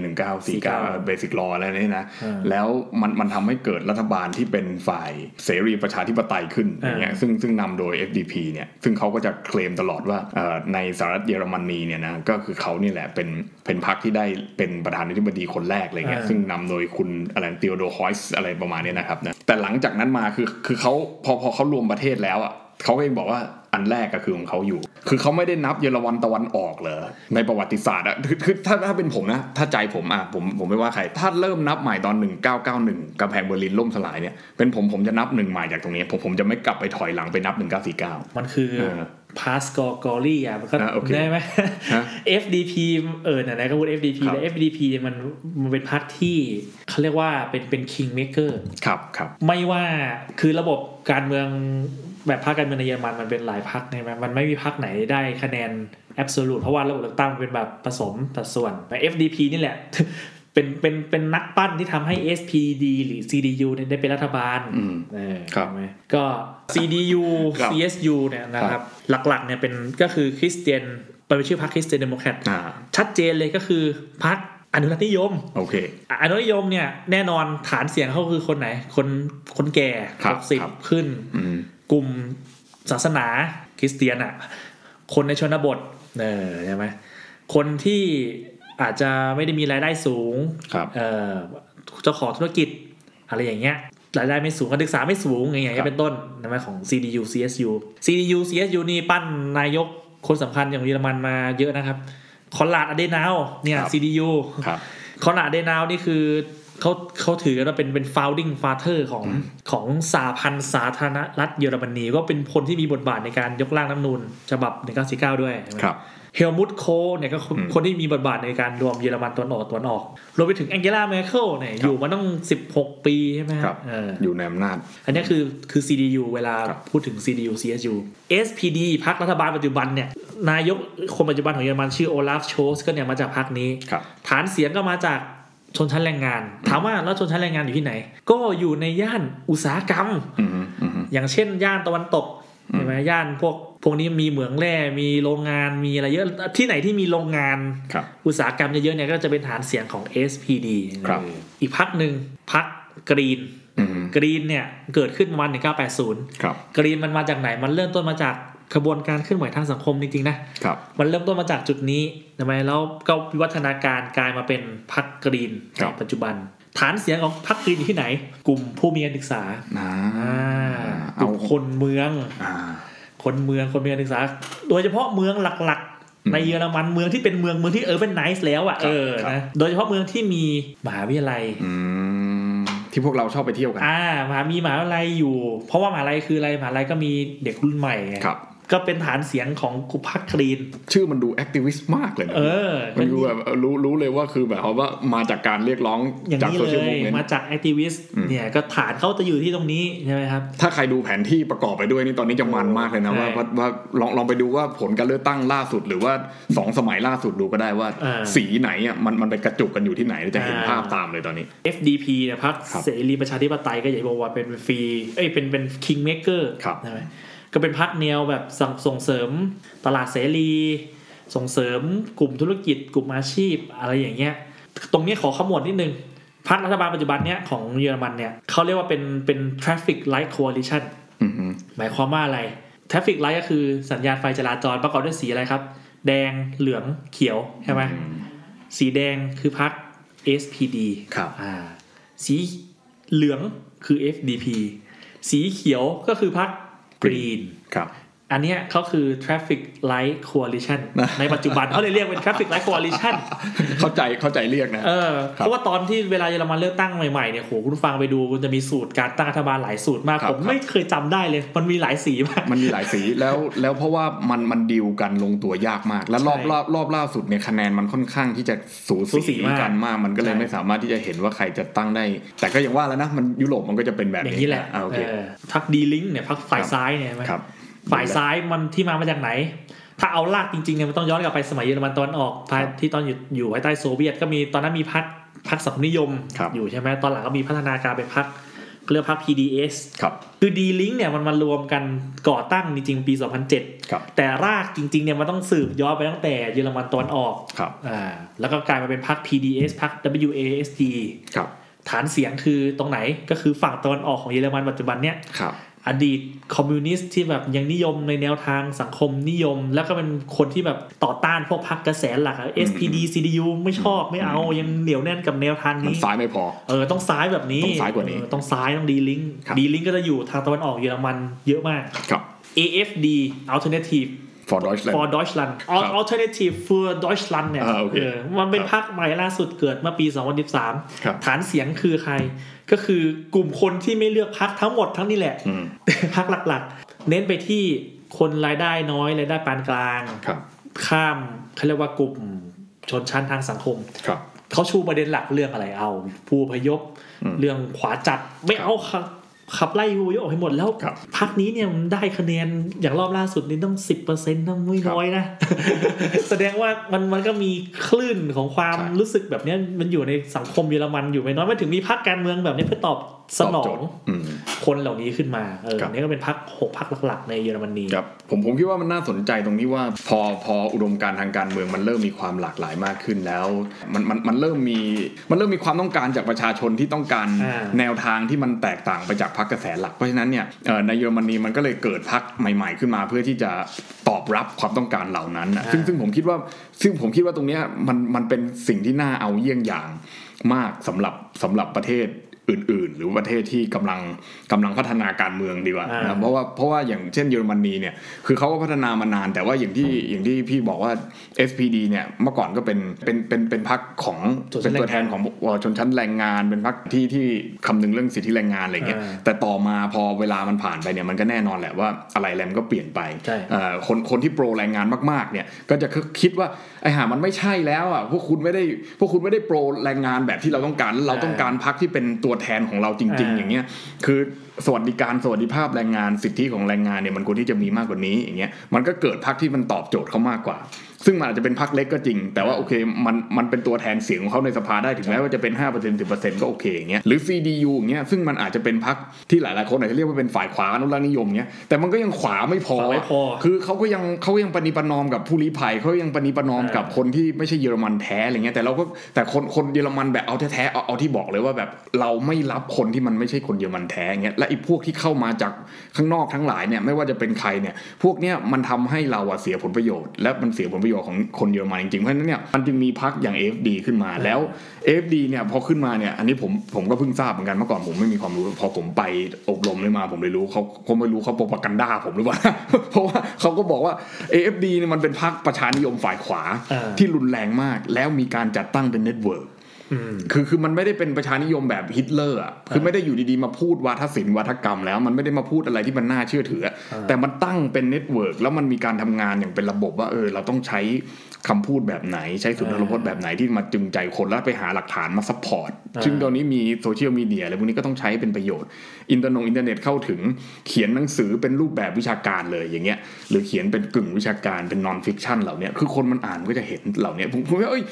1949เบสิกลออะไรนี่นะอืมแล้วมันมันทำให้เกิดรัฐบาลที่เป็นฝ่ายเสรีประชาธิปไตยขึ้นอ่าอย่างเงี้ยซึ่งซึ่งนำโดย FDP เนี่ยซึ่งเขาก็จะเคลมตลอดว่าเอ่อในสหรัฐเยอรมนีเนี่ยนะก็คือเขานี่แหละเป็นเป็นพรรคที่ได้เป็นประธานาธิบดีคนแรกอะไรเงี้ยอ่าซึ่งนำโดยคุณอะไรเตียโดฮอยส์อะไรประมาณเนี้ยนะครับนะแต่หลังจากนั้นมาคือคือเขาพอพอเขารวมประเทศแล้วอะ เขาก็ยังบอกว่าอันแรกก็คือของเขาอยู่ คือเขาไม่ได้นับเยอรมันตะวันออกเลยในประวัติศาสตร์อะคือคือถ้าถ้าเป็นผมนะ ถ้าใจผมอะผมผมไม่ว่าใคร ถ้าเริ่มนับใหม่ตอน 1991กำแพงเบอร์ลินล่มสลายเนี่ย เป็นผมผมจะนับหนึ่งใหม่จากตรงนี้ ผมผมจะไม่กลับไปถอยหลังไปนับ 1949 มันคือเออ past glory อะมันก็อะโอเคได้ไหมฮะ FDP เออไหนๆก็พูด FDP ครับแล้ว FDP มันมันเป็นพรรคที่เขาเรียกว่าเป็นเป็น king maker ครับครับไม่ว่าคือระบบการเมืองแบบพรรคการเมืองในเยอรมันมันเป็นหลายพรรคใช่ไหมมันไม่มีพรรคไหนได้คะแนน absolute เพราะว่าระบบเลือกตั้งมันเป็นแบบผสมสัดส่วนแต่ FDP นี่แหละ เป็นเป็นเป็นนักปั้นที่ทำให้ SPD หรือ CDU เนี่ยได้เป็นรัฐบาลอืมเออครับใช่ไหมก็ CDU ครับ CSU เนี่ยนะครับ หลักๆเนี่ยเป็นก็คือคริสเตียนเป็นชื่อพรรคคริสเตียนเดโมแครตอ่าชัดเจนเลยก็คือพรรคอนุรักษ์นิยมโอเคอะอนุรักษ์นิยมเนี่ยแน่นอนฐานเสียงเขาคือคนไหน คนคนแก่ครับหกสิบครับขึ้นอืมกลุ่มศาสนาคริสเตียนอะ คนในชนบทเออใช่ไหมคนที่ อาจจะไม่ได้มีรายได้สูงครับเออเจ้าของธุรกิจอะไรอย่างเงี้ยรายได้ไม่สูงการศึกษาไม่สูงอย่างเงี้ยครับเป็นต้นนะไหมของ CDU CSU CDU CSU นี่ปั้นนายกคนสำคัญอย่างเยอรมันมาเยอะนะครับคอนราดอเดนาวเนี่ยครับ CDU ครับคอนราดอเดนาวนี่คือ เขาเขาถือกันว่าเป็นเป็น founding father ของของสหพันธ์สาธารณรัฐเยอรมนีก็เป็นคนที่มีบทบาทในการยกร่างรัฐธรรมนูญฉบับ 1949 ด้วยครับเฮลมุท โคห์ลเนี่ยก็คนอืมคนที่มีบทบาทในการรวมเยอรมันตะวันออกตะวันออก รวมไปถึงแองเกลา แมร์เคิลเนี่ยอยู่มาตั้ง16 ปีใช่ไหมครับเอออยู่ในอำนาจ อันนี้คือคือ CDU เวลาครับพูดถึง CDU CSU SPD พรรครัฐบาลปัจจุบันเนี่ยนายกคนปัจจุบันของเยอรมันชื่อโอลาฟโชสก็เนี่ยมาจากพรรคนี้ครับฐานเสียงก็มาจาก ชนชั้นแรงงาน ถามว่าแล้วชนชั้นแรงงานอยู่ที่ไหน ก็อยู่ในย่านอุตสาหกรรมอืมอืมอย่างเช่น ย่านตะวันตกใช่ไหมย่านพวกพวกนี้มีเหมืองแร่มีโรงงานมีอะไรเยอะที่ไหนที่มีโรงงานครับอุตสาหกรรมเยอะๆเนี่ยก็จะเป็นฐานเสียงของ SPD ครับเอออีกพักหนึ่งพักกรีนอืมกรีนเนี่ยเกิดขึ้นประมาณ1980ครับกรีนมันมาจากไหนมันเริ่มต้นมาจาก ขบวนการเคลื่อนไหวทางสังคมจริงๆนะครับมันเริ่มต้นมาจากจุดนี้ทำไมแล้วก็วิวัฒนาการกลายมาเป็นพักกรีนครัในบปัจจุบัน ฐานเสียงของพักกรีนอยู่ที่ไหน กลุ่มผู้มีการศึกษาอ่าอ่ากเอาลุ่มคนเมืองอ่าคนเมืองคนมีการศึกษา โดยเฉพาะเมืองหลักอืมๆในเยอรมันเมืองที่เป็นเมืองเมืองที่ urbanize แล้วอะครับเออครับนะโดยเฉพาะเมืองที่มีมหาวิทยาลัยอืมที่พวกเราชอบไปเที่ยวกัน อ่ามหามีมหาวิทยาลัยอยู่ เพราะว่ามหาลัยคืออะไรมหาลัยก็มีเด็กรุ่นใหม่ไงครับ ก็เป็นฐานเสียงของกลุ่มพรรค Green ชื่อมันดู activist มากเลยนะเออมันดูแบบรู้รู้เลยว่าคือแบบว่ามาจากการเรียกร้องอย่างจากนี้ social movement มาจาก activist อืมเนี่ยก็ฐานเขาจะอยู่ที่ตรงนี้ใช่ไหมครับ ถ้าใครดูแผนที่ประกอบไปด้วยนี่ตอนนี้จะมันมากเลยนะใช่ว่าว่าว่าลองลองไปดูว่าผลการเลือกตั้งล่าสุด หรือว่าสองสมัยล่าสุดดูก็ได้ว่าอ่าสีไหนอะมันมันไปกระจุกกันอยู่ที่ไหนจะเห็นอ่าภาพตามเลยตอนนี้ FDP เนี่ยพรรคครับเสรีประชาธิปไตยก็อยากบอกว่าเป็นฟรีเอ้ยเป็นเป็นคิงเมเกอร์ครับใช่ไหม ก็เป็นพรรคแนวแบบส่งส่งเสริมตลาดเสรี ส่งเสริมกลุ่มธุรกิจ กลุ่มอาชีพอะไรอย่างเงี้ย ตรงนี้ขอขมวดนิดนึงพรรครัฐบาลปัจจุบันเนี้ยของเยอรมันเนี่ยเขาเรียกว่าเป็นเป็น traffic light coalition อือฮึหมายความว่าอะไร traffic light ก็คือสัญญาณไฟจราจรประกอบด้วยสีอะไรครับ แดงเหลืองเขียวใช่ไหมอืมสีแดงคือพรรค SPD ครับอ่าสีเหลืองคือ FDP สีเขียวก็คือพ รรค Green ครับ อันเนี้ยเขาคือ Traffic Light Coalition นะในปัจจุบันเขาเลยเรียกเป็น Traffic Light Coalition เข้าใจเข้าใจเรียกนะเออครับเพราะว่าตอนที่เวลาเยอรมันเลือกตั้งใหม่ๆเนี่ยโหคุณผู้ฟังไปดูมันจะมีสูตรการตั้งรัฐบาลหลายสูตรมากครับผมไม่เคยจำได้เลย มันมีหลายสีมาก มันมีหลายสีแล้วแล้วเพราะว่ามันมันดีลกันลงตัวยากมาก แล้วรอบใช่รอบรอบล่าสุดเนี่ยคะแนนมันค่อนข้างที่จะสูสูสีสีมากกันมาก มันก็เลยใช่ไม่สามารถที่จะเห็นว่าใครจะตั้งได้ แต่ก็อย่างว่าแล้วนะมันยุโรปมันก็จะเป็นแบบอย่างนี้แหละอ่าโอเคเออพักดีลิงเนี่ยพักฝ่ายครับซ้ายเนี่ยใช่ไหมครับ ฝ่ายซ้ายมันที่มามาจากไหน ถ้าเอาลากจริงๆเนี่ยมันต้องย้อนกลับไปสมัยเยอรมันตอนออกภายที่ตอนอยู่อยู่ภายใต้โซเวียตก็มีตอนนั้นมีพักพักสังคมนิยมครับอยู่ใช่ไหมตอนหลังก็มีพัฒนาการเป็นพักเรียกพัก PDS ครับคือดีลิงเนี่ยมันมารวมกันก่อตั้งจริงๆปี 2007ครับแต่รากจริงๆเนี่ยมันต้องสืบย้อนไปตั้งแต่เยอรมันตอนออกครับอ่าแล้วก็กลายมาเป็นพัก PDS พัก WASD ครับฐานเสียงคือตรงไหนก็คือฝั่งตะวันออกของเยอรมันปัจจุบันเนี่ยครับ อดีตคอมมิวนิสต์ที่แบบยังนิยมในแนวทางสังคมนิยม แล้วก็เป็นคนที่แบบต่อต้านพวกพรรคกระแสหลักอะ SPD CDU ไม่ชอบไม่เอายังเหนียวแน่นกับแนวทางมันนี้ซ้ายไม่พอเออต้องซ้ายแบบนี้ ต้องซ้ายกว่านี้เออต้องซ้ายต้องดีลิงครับดีลิงก็จะอยู่ทางตะวันออกเยอรมันเยอะมากครับ AFD Alternative for Deutschland for Deutschland ครับ Alternative for Deutschland เนี่ยอ่าโอเคเออมันเป็นครับพรรคใหม่ล่าสุดเกิดเมื่อปี 2013ครับฐานเสียงคือใคร ก็คือกลุ่มคนที่ไม่เลือกพรรคทั้งหมดทั้งนี้แหละอืมพักหลักๆ เน้นไปที่คนรายได้น้อยรายได้ปานกลางครับข้ามเขาเรียกว่ากลุ่มชนชั้นทางสังคมครับเขาชูประเด็นหลักเรื่องอะไรเอา ผู้อพยพอืมเรื่องขวาจัดไม่เอา ขับขับไล่ผู้อพยพออกให้หมดแล้วครับพักนี้เนี่ยมันได้คะแนนอย่างรอบล่าสุดนี่ต้องสิบเปอร์เซ็นต์ต้องไม่น้อยนะ แสดงว่ามันมันก็มีคลื่นของความใช่รู้สึกแบบเนี้ยมันอยู่ในสังคมเยอรมันอยู่ไม่น้อยมันถึงมีพรรคการเมืองแบบนี้เพื่อตอบ สนอตบโจงทย์อืมคนเหล่านี้ขึ้นมาเออครับนี่ก็เป็นพักหกพักหลักๆในเยอรมนีครับผมผมคิดว่ามันน่าสนใจตรงที่ว่า พอพออุดมการณ์ทางการเมืองมันเริ่มมีความหลากหลายมากขึ้นแล้ว มันมันมันเริ่มมีมันเริ่มมีความต้องการจากประชาชนที่ต้องการอ่าแนวทางที่มันแตกต่างไปจากพรรคกระแสหลักเพราะฉะนั้นเนี่ยเอ่อในเยอรมนีมันก็เลยเกิดพรรคใหม่ ๆ ขึ้นมาเพื่อที่จะตอบรับความต้องการเหล่านั้นนะซึ่งซึ่งผมคิดว่าซึ่งผมคิดว่าตรงเนี้ยมันมันเป็นสิ่งที่น่าเอาเยี่ยงอย่างมากสำหรับสำหรับประเทศ อื่น ๆ หรือประเทศที่กำลังกำลังพัฒนาการเมืองดีกว่าอ่านะเพราะว่าเพราะว่าอย่างเช่นเยอรมนีเนี่ยคือเขาก็พัฒนามานานแต่ว่าอย่างที่อย่างที่พี่บอกว่า SPD เนี่ยเมื่อก่อนก็เป็นเป็นเป็นเป็นพรรคของชนชั้เป็นนตัวแทนของชนชั้นแรงงาน เป็นพรรคที่ที่คำนึงเรื่องสิทธิแรงงานอะไรเงี้ยอ่าแต่ต่อมาพอเวลามันผ่านไปเนี่ยมันก็แน่นอนแหละว่าอะไรอะไรมันก็เปลี่ยนไปใช่เอ่อคนคนที่โปรแรงงานมากๆเนี่ยก็จะคิดว่าไอ้ห่ามันไม่ใช่แล้วอะพวกคุณไม่ได้พวกคุณไม่ได้โปรแรงงานแบบที่เราต้องการเราต้องการพรรคที่เป็นตัวแทนของเราจริง ๆ อย่างเงี้ยคือสวัสดิการสวัสดิภาพแรงงานสิทธิของแรงงานเนี่ยมันควรที่จะมีมากกว่านี้อย่างเงี้ยมันก็เกิดพรรคที่มันตอบโจทย์เขามากกว่า ซึ่งมันอาจจะเป็นพรรคเล็กก็จริง แต่ว่าโอเคมันมันเป็นตัวแทนเสียงของเขาในสภาได้ถึงแม้ว่าจะเป็น 5% 10%ก็โอเคอย่างเงี้ยหรือ CDU อย่างเงี้ยซึ่งมันอาจจะเป็นพรรคที่หลาย ๆ คนอาจจะเรียกว่าเป็นฝ่ายขวาอนุรักษ์นิยมเงี้ยแต่มันก็ยังขวาไม่พอขวาไม่พอ คือเขาก็ยังเขายังปณิประนอมกับผู้ลี้ภัยเขายังปณิประนอมอ่ากักับคนที่ไม่ใช่เยอรมันแท้อะไรเงี้ยแต่เราก็แต่คนคนเยอรมันแบบเอาแท้ๆเอาเอาที่บอกเลยว่าแบบเราไม่รับคนที่มันไม่ใช่คนเยอรมันแท้เงี้ยและไอ้พวกที่เข้ามาจากข้างนอกทั้งหลายเนี่ยไม่ว่าจะเป็นใครเนี่ยพวกเนี้ยมันทำให้เราอะเสียผลประโยชน์และมันเสียผลประโยชน์ของคนเยอรมันจริงๆ เพราะฉะนั้นเนี่ยมันจึงมีพรรคอย่าง AFD ขึ้นมาแล้ว AFD เนี่ยพอขึ้นมาเนี่ยอันนี้ผมผมก็เพิ่งทราบเหมือนกันเมื่อก่อนผมไม่มีความรู้พอผมไปอบรมเลยมาผมเลยรู้เขาเขาไม่รู้เขาโปรปกันด้าผมหรือเปล่า เพราะว่าเขาก็บอกว่า AFD เนี่ยมันเป็นพรรคประชานิยมฝ่ายขวาอ่าที่รุนแรงมาก แล้วมีการจัดตั้งเป็น network อืม คือคือมันไม่ได้เป็นประชานิยมแบบฮิตเลอร์อะคือไม่ได้อยู่ดีๆมาพูดวาทศิลป์วาทกรรมแล้วมันไม่ได้มาพูดอะไรที่มันน่าเชื่อถืออะอ่าแต่มันตั้งเป็น network แล้วมันมีการทำงานอย่างเป็นระบบว่าเออเราต้องใช้คำพูดแบบไหน ใช้สุนทรพจน์แบบไหนที่มาจูงใจคนแล้วไปหาหลักฐานมา support ซึ่งตอนนี้มีโซเชียลมีเดียอะไรพวกนี้ก็ต้องใช้เป็นประโยชน์ อินเทอร์นงอินเทอร์เน็ตเข้าถึงเขียนหนังสือเป็นรูปแบบวิชาการเลยอย่างเงี้ยหรือเขียนเป็นกึ่งวิชาการเป็น non-fiction เหล่าเนี้ยคือคนมันอ่านก็จะเห็นเหล่าเนี้ยผมผมว่าเอ้ย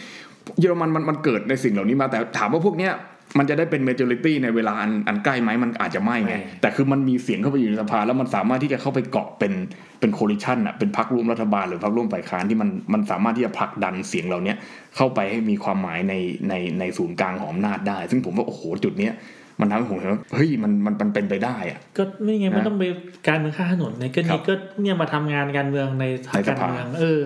เยอรมันมันมันเกิดในสิ่งเหล่านี้มาแต่ถามว่าพวกเนี้ยมันจะได้เป็น majority ในเวลาอันอันใกล้ไหมมันอาจจะไม่ไงไม่แต่คือมันมีเสียงเข้าไปอยู่ในสภา แล้วมันสามารถที่จะเข้าไปเกาะเป็นเป็น coalition อะเป็นพรรคร่วมรัฐบาลหรือพรรคร่วมฝ่ายค้านที่มันมันสามารถที่จะผลักดันเสียงเหล่าเนี้ยเข้าไปให้มีความหมายในในในศูนย์กลางของอำนาจได้ ซึ่งผมว่าโอ้โหจุดเนี้ยมันทำให้ผมเห็นว่าเฮ้ยมันมันมันเป็นไปได้อะก็ไม่ไงมันนะต้องไปการเมืองข้างถนนเนี่ยก็ครันี่บก็เนี่ยมาทำงานการเมืองในทางในสการภาเมืองเออ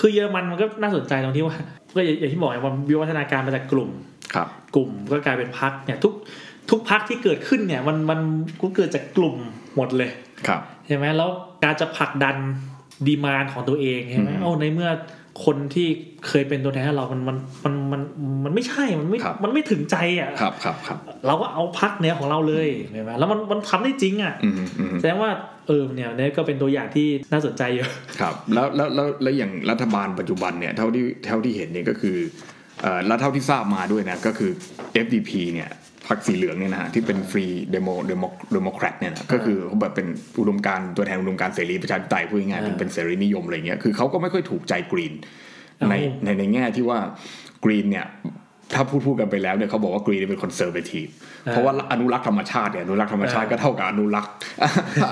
คือเยอรมันมันก็น่าสนใจตรงที่ว่า ก็อย่างอย่างที่บอกไงว่าวิวัฒนาการมาจากกลุ่มครับ กลุ่มก็กลายเป็นพักเนี่ยทุกทุกพักที่เกิดขึ้นเนี่ยมันมันก็เกิดจากกลุ่มหมดเลยครับใช่ไหมแล้วการจะผลักดันดีมานของตัวเองใช่ไหมอืมโอ้ในเมื่อ คนที่เคยเป็นตัวแทนให้เรา มันมันมันมันมันไม่ใช่ มันไม่ครับมันไม่ถึงใจอะครับครับครับเราก็เอาพรรคเนี้ยของเราเลยใช่ไหมแล้วมันมันทำได้จริงอะอืมอืมแสดงว่าเออเนี่ยเนี่ยก็เป็นตัวอย่างที่น่าสนใจเยอะครับ แล้วแล้วแล้วแล้วอย่างรัฐบาลปัจจุบันเนี่ยเท่าที่เท่าที่เห็นเนี่ยก็คือเอ่อแล้วเท่าที่ทราบมาด้วยนะก็คือ FDP เนี่ย พรรคสีเหลืองเนี่ยนะฮะที่เป็น Free Demo Demo Democrat เนี่ยนะก็คือเขาแบบเป็นอุดมการณ์ตัวแทนอุดมการณ์เสรีประชาธิปไตยพูดง่ายๆเป็นอ่าเป็นเสรีนิยมอะไรเงี้ยคือเขาก็ไม่ค่อยถูกใจ Greenอ้าวในในในแง่ที่ว่า Green เนี่ย ถ้าพูดพูดกันไปแล้วเนี่ยเขาบอกว่า Green เป็น conservative เพราะว่าอนุรักษ์ธรรมชาติเนี่ยอนุรักษ์ธรรมชาติก็เท่ากับอนุรักษ์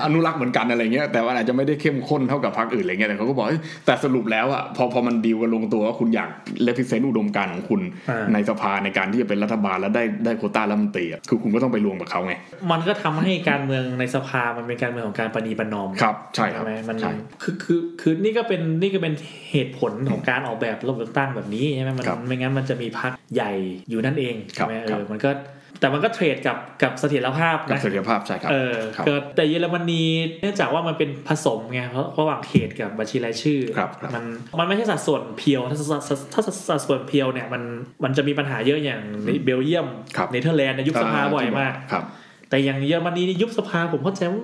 อนุรักษ์เหมือนกันอะไรเงี้ยแต่ว่าอาจจะไม่ได้เข้มข้นเท่ากับพรรคอื่นอะไรเงี้ยแต่เขาก็บอกเอ้ยแต่สรุปแล้วอะพอพอมันดีลกันลงตัวว่าคุณอยาก represent อุดมการณ์ของคุณอ่าในสภาในการที่จะเป็นรัฐบาลแล้วได้ได้โควต้ารัฐมนตรีอะคือคุณก็ต้องไปรวมกับเขาไงมันก็ทำให้การเมืองในสภามันเป็นการเมืองของการประนีประนอมครับใช่ครับไหมมันใช่คือคือคือนี่ก็เป็นนี่ก็เป็นเหตุผลของการออกแบบระบบเลือกตั้งแบบนี้ใช่ไหมมันครับไม่งั้นมันจะมีพรรคใหญ่อยู่นั่นเองครัใช่บไหมเอครัอบมันก็แต่มันก็เทรดกับกับเสถียรภาพกับนะเสรีภาพใช่ครับเออครับก็แต่เยอรมนีเนื่องจากว่ามันเป็นผสมไงเพราะระหว่างเขตกับบัญชีรายชื่อครับครับมันมันไม่ใช่สัดส่วนเพียวถ้าสัดถ้าถ้าสัดส่วนเพียวเนี่ยมันมันจะมีปัญหาเยอะอย่างในเบลเยียมครับเนเธอร์แลนด์ในยยุบสภาบ่อยมากครับ แต่อย่างเยอรมนีนี่ยุบสภาผมเข้าใจว่า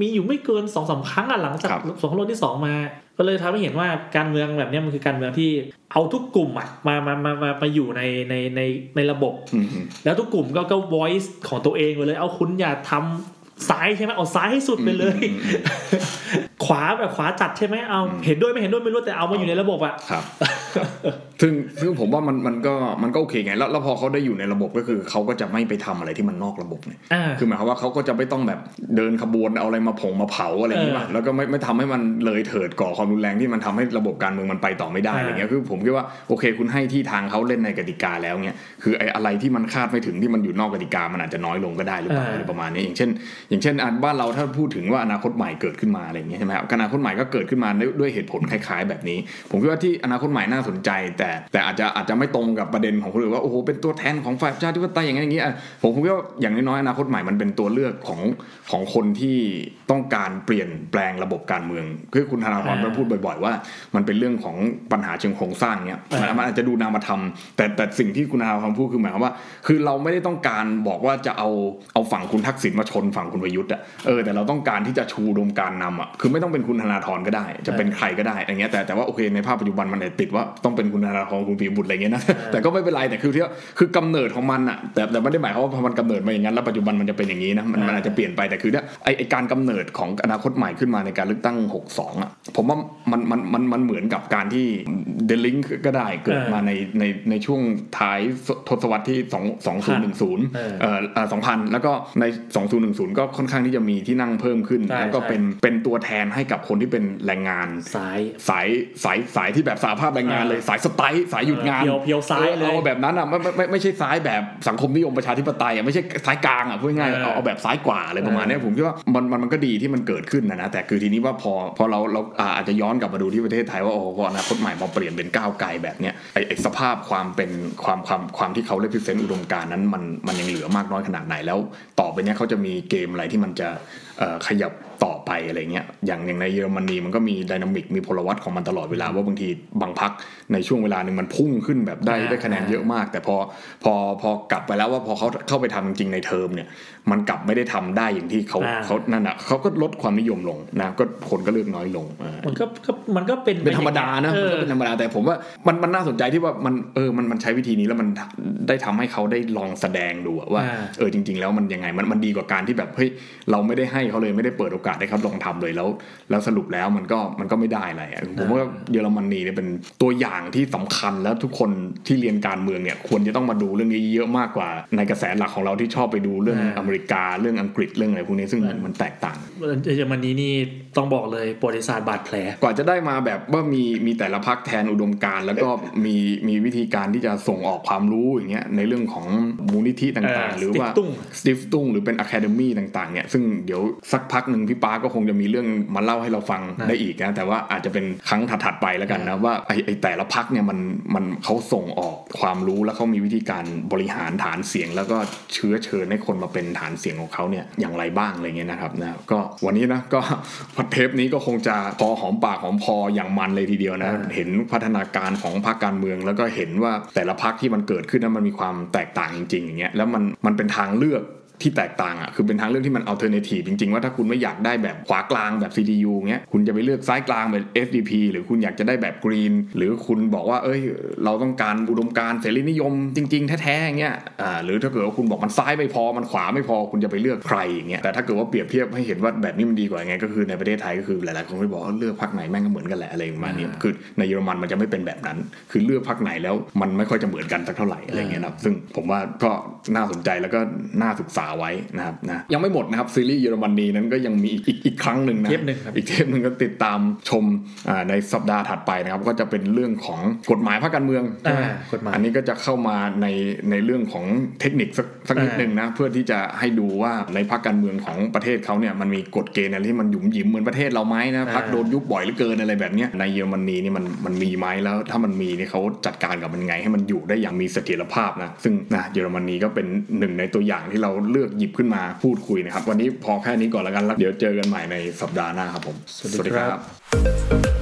มีอยู่ไม่เกินสองสามครั้งอะหลังจากครับสงครามโลกที่สองมา ก็เลยทำให้เห็นว่าการเมืองแบบเนี้ยมันคือการเมืองที่เอาทุกกลุ่มอะมามามามามาอยู่ในในในในระบบอืมอืมแล้วทุกกลุ่มก็ก็ voice ของตัวเองไปเลย เอาคุณอย่าทำ ซ้ายใช่ไหมเอาซ้ายให้สุดไปเลยอืมอืมขวาแบบขวาจัดใช่ไหมเอาเห็นด้วยไม่เห็นด้วยไม่รู้แต่เอามาอยู่ในระบบอะครับครับ ซึ่งซึ่งผมว่ามันมันก็มันก็โอเคไงแล้วแล้วพอเขาได้อยู่ในระบบก็คือเขาก็จะไม่ไปทำอะไรที่มันนอกระบบเนี่ยอ่าคือหมายความว่าเขาก็จะไม่ต้องแบบเดินขบวนเอาอะไรมาผงมาเผาอะไรอย่างนี้ป่ะเออแล้วก็ไม่ไม่ทำให้มันเลยเถิดก่อความรุนแรงที่มันทำให้ระบบการเมืองมันไปต่อไม่ได้อ่าอะไรเงี้ยคือผมคิดว่าโอเค คุณให้ที่ทางเขาเล่นในกติกาแล้วเนี่ยคือไอ้อะไรที่มันคาดไม่ถึงที่มันอยู่นอกกติกามันอาจจะน้อยลงก็ได้หรือเปล่าอะไรประมาณนี้อย่างเช่นอย่างเช่นอะบ้านเราถ้าพูดถึงว่าอนาคตใหม่เกิดขึ้นมาอะไรอย่างเงี้ยใช่ไหมครับอนาคตใหม่ก็เกิดขึ้นมาด้วยด้วยเหตุผลคล้าย ๆ แบบนี้ ผมคิดว่าที่อนาคตใหม่น่าสนใจ แต่แต่อาจจะอาจจะไม่ตรงกับประเด็นของคนอื่นว่าโอ้โหเป็นตัวแทนของฝ่ายประชาธิปไตยอย่างนี้นอย่างนี้อะผมคิดว่าอย่างน้อยๆอนาคตใหม่มันเป็นตัวเลือกของของคนที่ต้องการเปลี่ยนแปลงระบบการเมืองคือคุณธนาธรอ่าพูดบ่อย ๆ ว่า มันเป็นเรื่องของปัญหาเชิงโครงสร้างเนี่ยมันอ่ามัมันอาจจะดูนามธรรมแต่แต่สิ่งที่คุณธนาธรพูดคือหมายความว่า คือเราไม่ได้ต้องการบอกว่าจะเอาเอาฝั่งคุณทักษิณมาชนฝั่งคุณประยุทธ์อะเออแต่เราต้องการที่จะชูอุดมการณ์นำอะคือไม่ต้องเป็นคุณธนาธรก็ได้ จะเป็นใครก็ได้อย่างเงี้ยแต่แต่ว่าโอเคในภาพปัจจุบันมันอาจจะติดว่าต้องเป็นคุณธนาธรคุณปียบุตรอะไรเงี้ยนะแต่ก็ไม่เป็นไรแต่คือที่ว่าคือกำเนิดของมันอะแต่แต่ไม่ได้หมายความว่าพอมันกำเนิดมาอย่างนั้นแล้วปัจจุบันมันจะเป็นอย่างนี้นะมันมันอาจจะเปลี่ยนไปแต่คือเนี่ยไอไอการกำเนิดของอนาคตใหม่ขึ้นมาในการเลือกตั้ง 62 อะผมว่ามันมันมันมันเหมือนกับการที่เดลิงก็ได้เกิดมาในในในช่วงท้ายทศวรรษที่ 2 2010เออเอ่อเอ่อ2,000 แล้วก็ใน 2010 ก็ค่อนข้างที่จะมีที่นั่งเพิ่มขึ้นใช่แล้วก็ใช่เป็นเป็นตัวแทนให้กับคนที่เป็นแรงงานซ้ายสายสายสายที่แบบสาภาพแรงงานเลยเออสายสไตล์สายหยุดงานเพียวเพียวซ้ายเลยเอาแบบนั้นอะไม่ไม่ไม่ไม่ใช่ซ้ายแบบสังคมนิยมประชาธิปไตยอะไม่ใช่ซ้ายกลางอะพูดง่ายๆเออเอาเอาแบบซ้ายกว่าอะไรประมาณเนี้ยผมคิดว่ามันมันมันก็ดีที่มันเกิดขึ้นนะนะแต่คือทีนี้ว่าพอพอเราเราอ่าอาจจะย้อนกลับมาดูที่ประเทศไทยว่าโอ้พออนาคตใหม่มาเปลี่ยนเป็นก้าวไกลแบบเนี้ยไอไอสภาพความเป็นความความความที่เขาเลพิเซนต์อุดมการณ์นั้นมันมันยังเหลือมากน้อยขนาดไหนแล้ว ต่อไปเนี้ยเขาจะมีเกมอะไรที่มันจะ ขยับต่อไปไปอะไรเงี้ยอย่างอย่างในเยอรมนีมันก็มี dynamic มีพลวัตของมันตลอดเวลาว่าบางทีบางพรรคในช่วงเวลาหนึ่งมันพุ่งขึ้นแบบได้อ่าได้คะแนนเยอะมาก แต่พอพอพอกลับไปแล้วว่าพอเขาเข้าไปทำจริงๆในเทอมเนี่ยมันกลับไม่ได้ทำได้อย่างที่เขาอ่าเขานั่นอะเขาก็ลดความนิยมลงนะก็คนก็เลือกน้อยลงอ่ามันก็ก็มันก็เป็นเป็นธรรมดานะเอมันก็เป็นธรรมดาแต่ผมว่ามันมันน่าสนใจที่ว่ามันเออมันมันใช้วิธีนี้แล้วมันได้ทำให้เขาได้ลองแสดงดูอะว่าอ่าเออจริง ๆ แล้วมันยังไงมันมันดีกว่าการที่แบบเฮ้ยเราไม่ได้ให้เขาเลยไม่ได้เปิดโอกาสให้เขาลองทำเลยแล้ว แล้วสรุปแล้วมันก็มันก็ไม่ได้อะไรอะผมว่าเยอรมนีเนี่ยเป็นตัวอย่างที่สำคัญแล้วทุกคนที่เรียนการเมืองเนี่ยควรจะต้องมาดูเรื่องนี้เยอะมากกว่า ในกระแสหลักของเราที่ชอบไปดูเรื่องอ่าอเมริกาเรื่องอังกฤษเรื่องอะไรพวกนี้ซึ่งมันมันแตกต่างเยอรมนีนี่ต้องบอกเลยประวัติศาสตร์บาดแผลกว่าจะได้มาแบบว่ามีมีแต่ละพักแทนอุดมการณ์แล้วก็มีมีวิธีการที่จะส่งออกความรู้อย่างเงี้ยในเรื่องของมูลนิธิต่างๆเออหรือว่า Stiftung สติฟตุ้งหรือเป็นอะคาเดมี่ต่างๆเนี่ยซึ่งเดี๋ยวสักพักหนึ่งพี่ป้าก็คงจะมีเรื่องมาเล่าให้เราฟังนะได้อีกนะแต่ว่าอาจจะเป็นครั้งถัดๆไปแล้วกันนะว่าไอไอแต่ละพักเนี่ยมันมันเขาส่งออกความรู้แล้วเขามีวิธีการบริหารฐานเสียง แล้วก็เชื้อเชิญให้คนมาเป็นฐานเสียงของเขาเนี่ยอย่างไรบ้างอะไรเงี้ยนะครับนะก็วันนี้นะก็พอเทปนี้ก็คงจะพอหอมปากหอมคออย่างมันเลยทีเดียวนะอ่าเห็นพัฒนาการของพรรคการเมือง แล้วก็เห็นว่าแต่ละพรรคที่มันเกิดขึ้นนั้นมันมีความแตกต่างจริงๆอย่างเงี้ยแล้วมันมันเป็นทางเลือก ที่แตกต่างอะคือเป็นทางเลือกที่มัน alternative จริงๆ ว่าถ้าคุณไม่อยากได้แบบขวากลางแบบ CDU เงี้ยคุณจะไปเลือกซ้ายกลางแบบ FDP หรือคุณอยากจะได้แบบ Green หรือคุณบอกว่าเอ้ย เราต้องการอุดมการณ์เสรีนิยมจริงๆ แท้ๆอย่างเงี้ยอ่าหรือถ้าเกิดว่าคุณบอกมันซ้ายไม่พอมันขวาไม่พอคุณจะไปเลือกใครอย่างเงี้ยแต่ถ้าเกิดว่าเปรียบเทียบให้เห็นว่าแบบนี้มันดีกว่ายังไงก็คือในประเทศไทยก็คือหลายๆคนก็บอกว่าเลือกพรรคไหนแม่งก็เหมือนกันแหละอะไรประมาณนี้คือในเยอรมันมันจะไม่เป็นแบบนั้น คือเลือกพรรคไหนแล้วมันไม่ค่อยจะเหมือนกันสักเท่าไหร่อะไรเงี้ยนะครับซึ่งผมว่าก็น่าสนใจแล้วก็น่าศึกษาไว้นะครับนะยังไม่หมดนะครับซีรีส์เยอรมนีนั้นก็ยังมีอีกอีกอีกครั้งหนึ่งนะเทปหนึ่งครับอีกเทปหนึ่งก็ติดตามชมอ่าในสัปดาห์ถัดไปนะครับ ก็จะเป็นเรื่องของกฎหมายพรรคการเมืองใช่ไหมอ่ากฎหมายอันนี้ก็จะเข้ามาในในเรื่องของเทคนิคสักสักนิดอ่าหนึ่งนะเพื่อที่จะให้ดูว่าในพรรคการเมืองของประเทศเขาเนี่ยมันมีกฎเกณฑ์อะไรที่มันหยุมหยิมเหมือนประเทศเราไหมนะพรรคโดนยุบบ่อยเหลือเกินอะไรแบบเนี้ยในเยอรมนีนี่มันมันมีไหมแล้ว ถ้ามันมีเนี่ยเขาจัดการกับมันไงให้มันอยู่ได้อย่างมีเสถียรภาพนะซึ่งนะเยอรมนีก็เป็นหนึ่งในตัวอย่างที่เราเลือกหยิบขึ้นมาพูดคุยนะครับ วันนี้พอแค่นี้ก่อนแล้วกันแล้วเดี๋ยวเจอกันใหม่ในสัปดาห์หน้าครับผม สวัสดีครับบ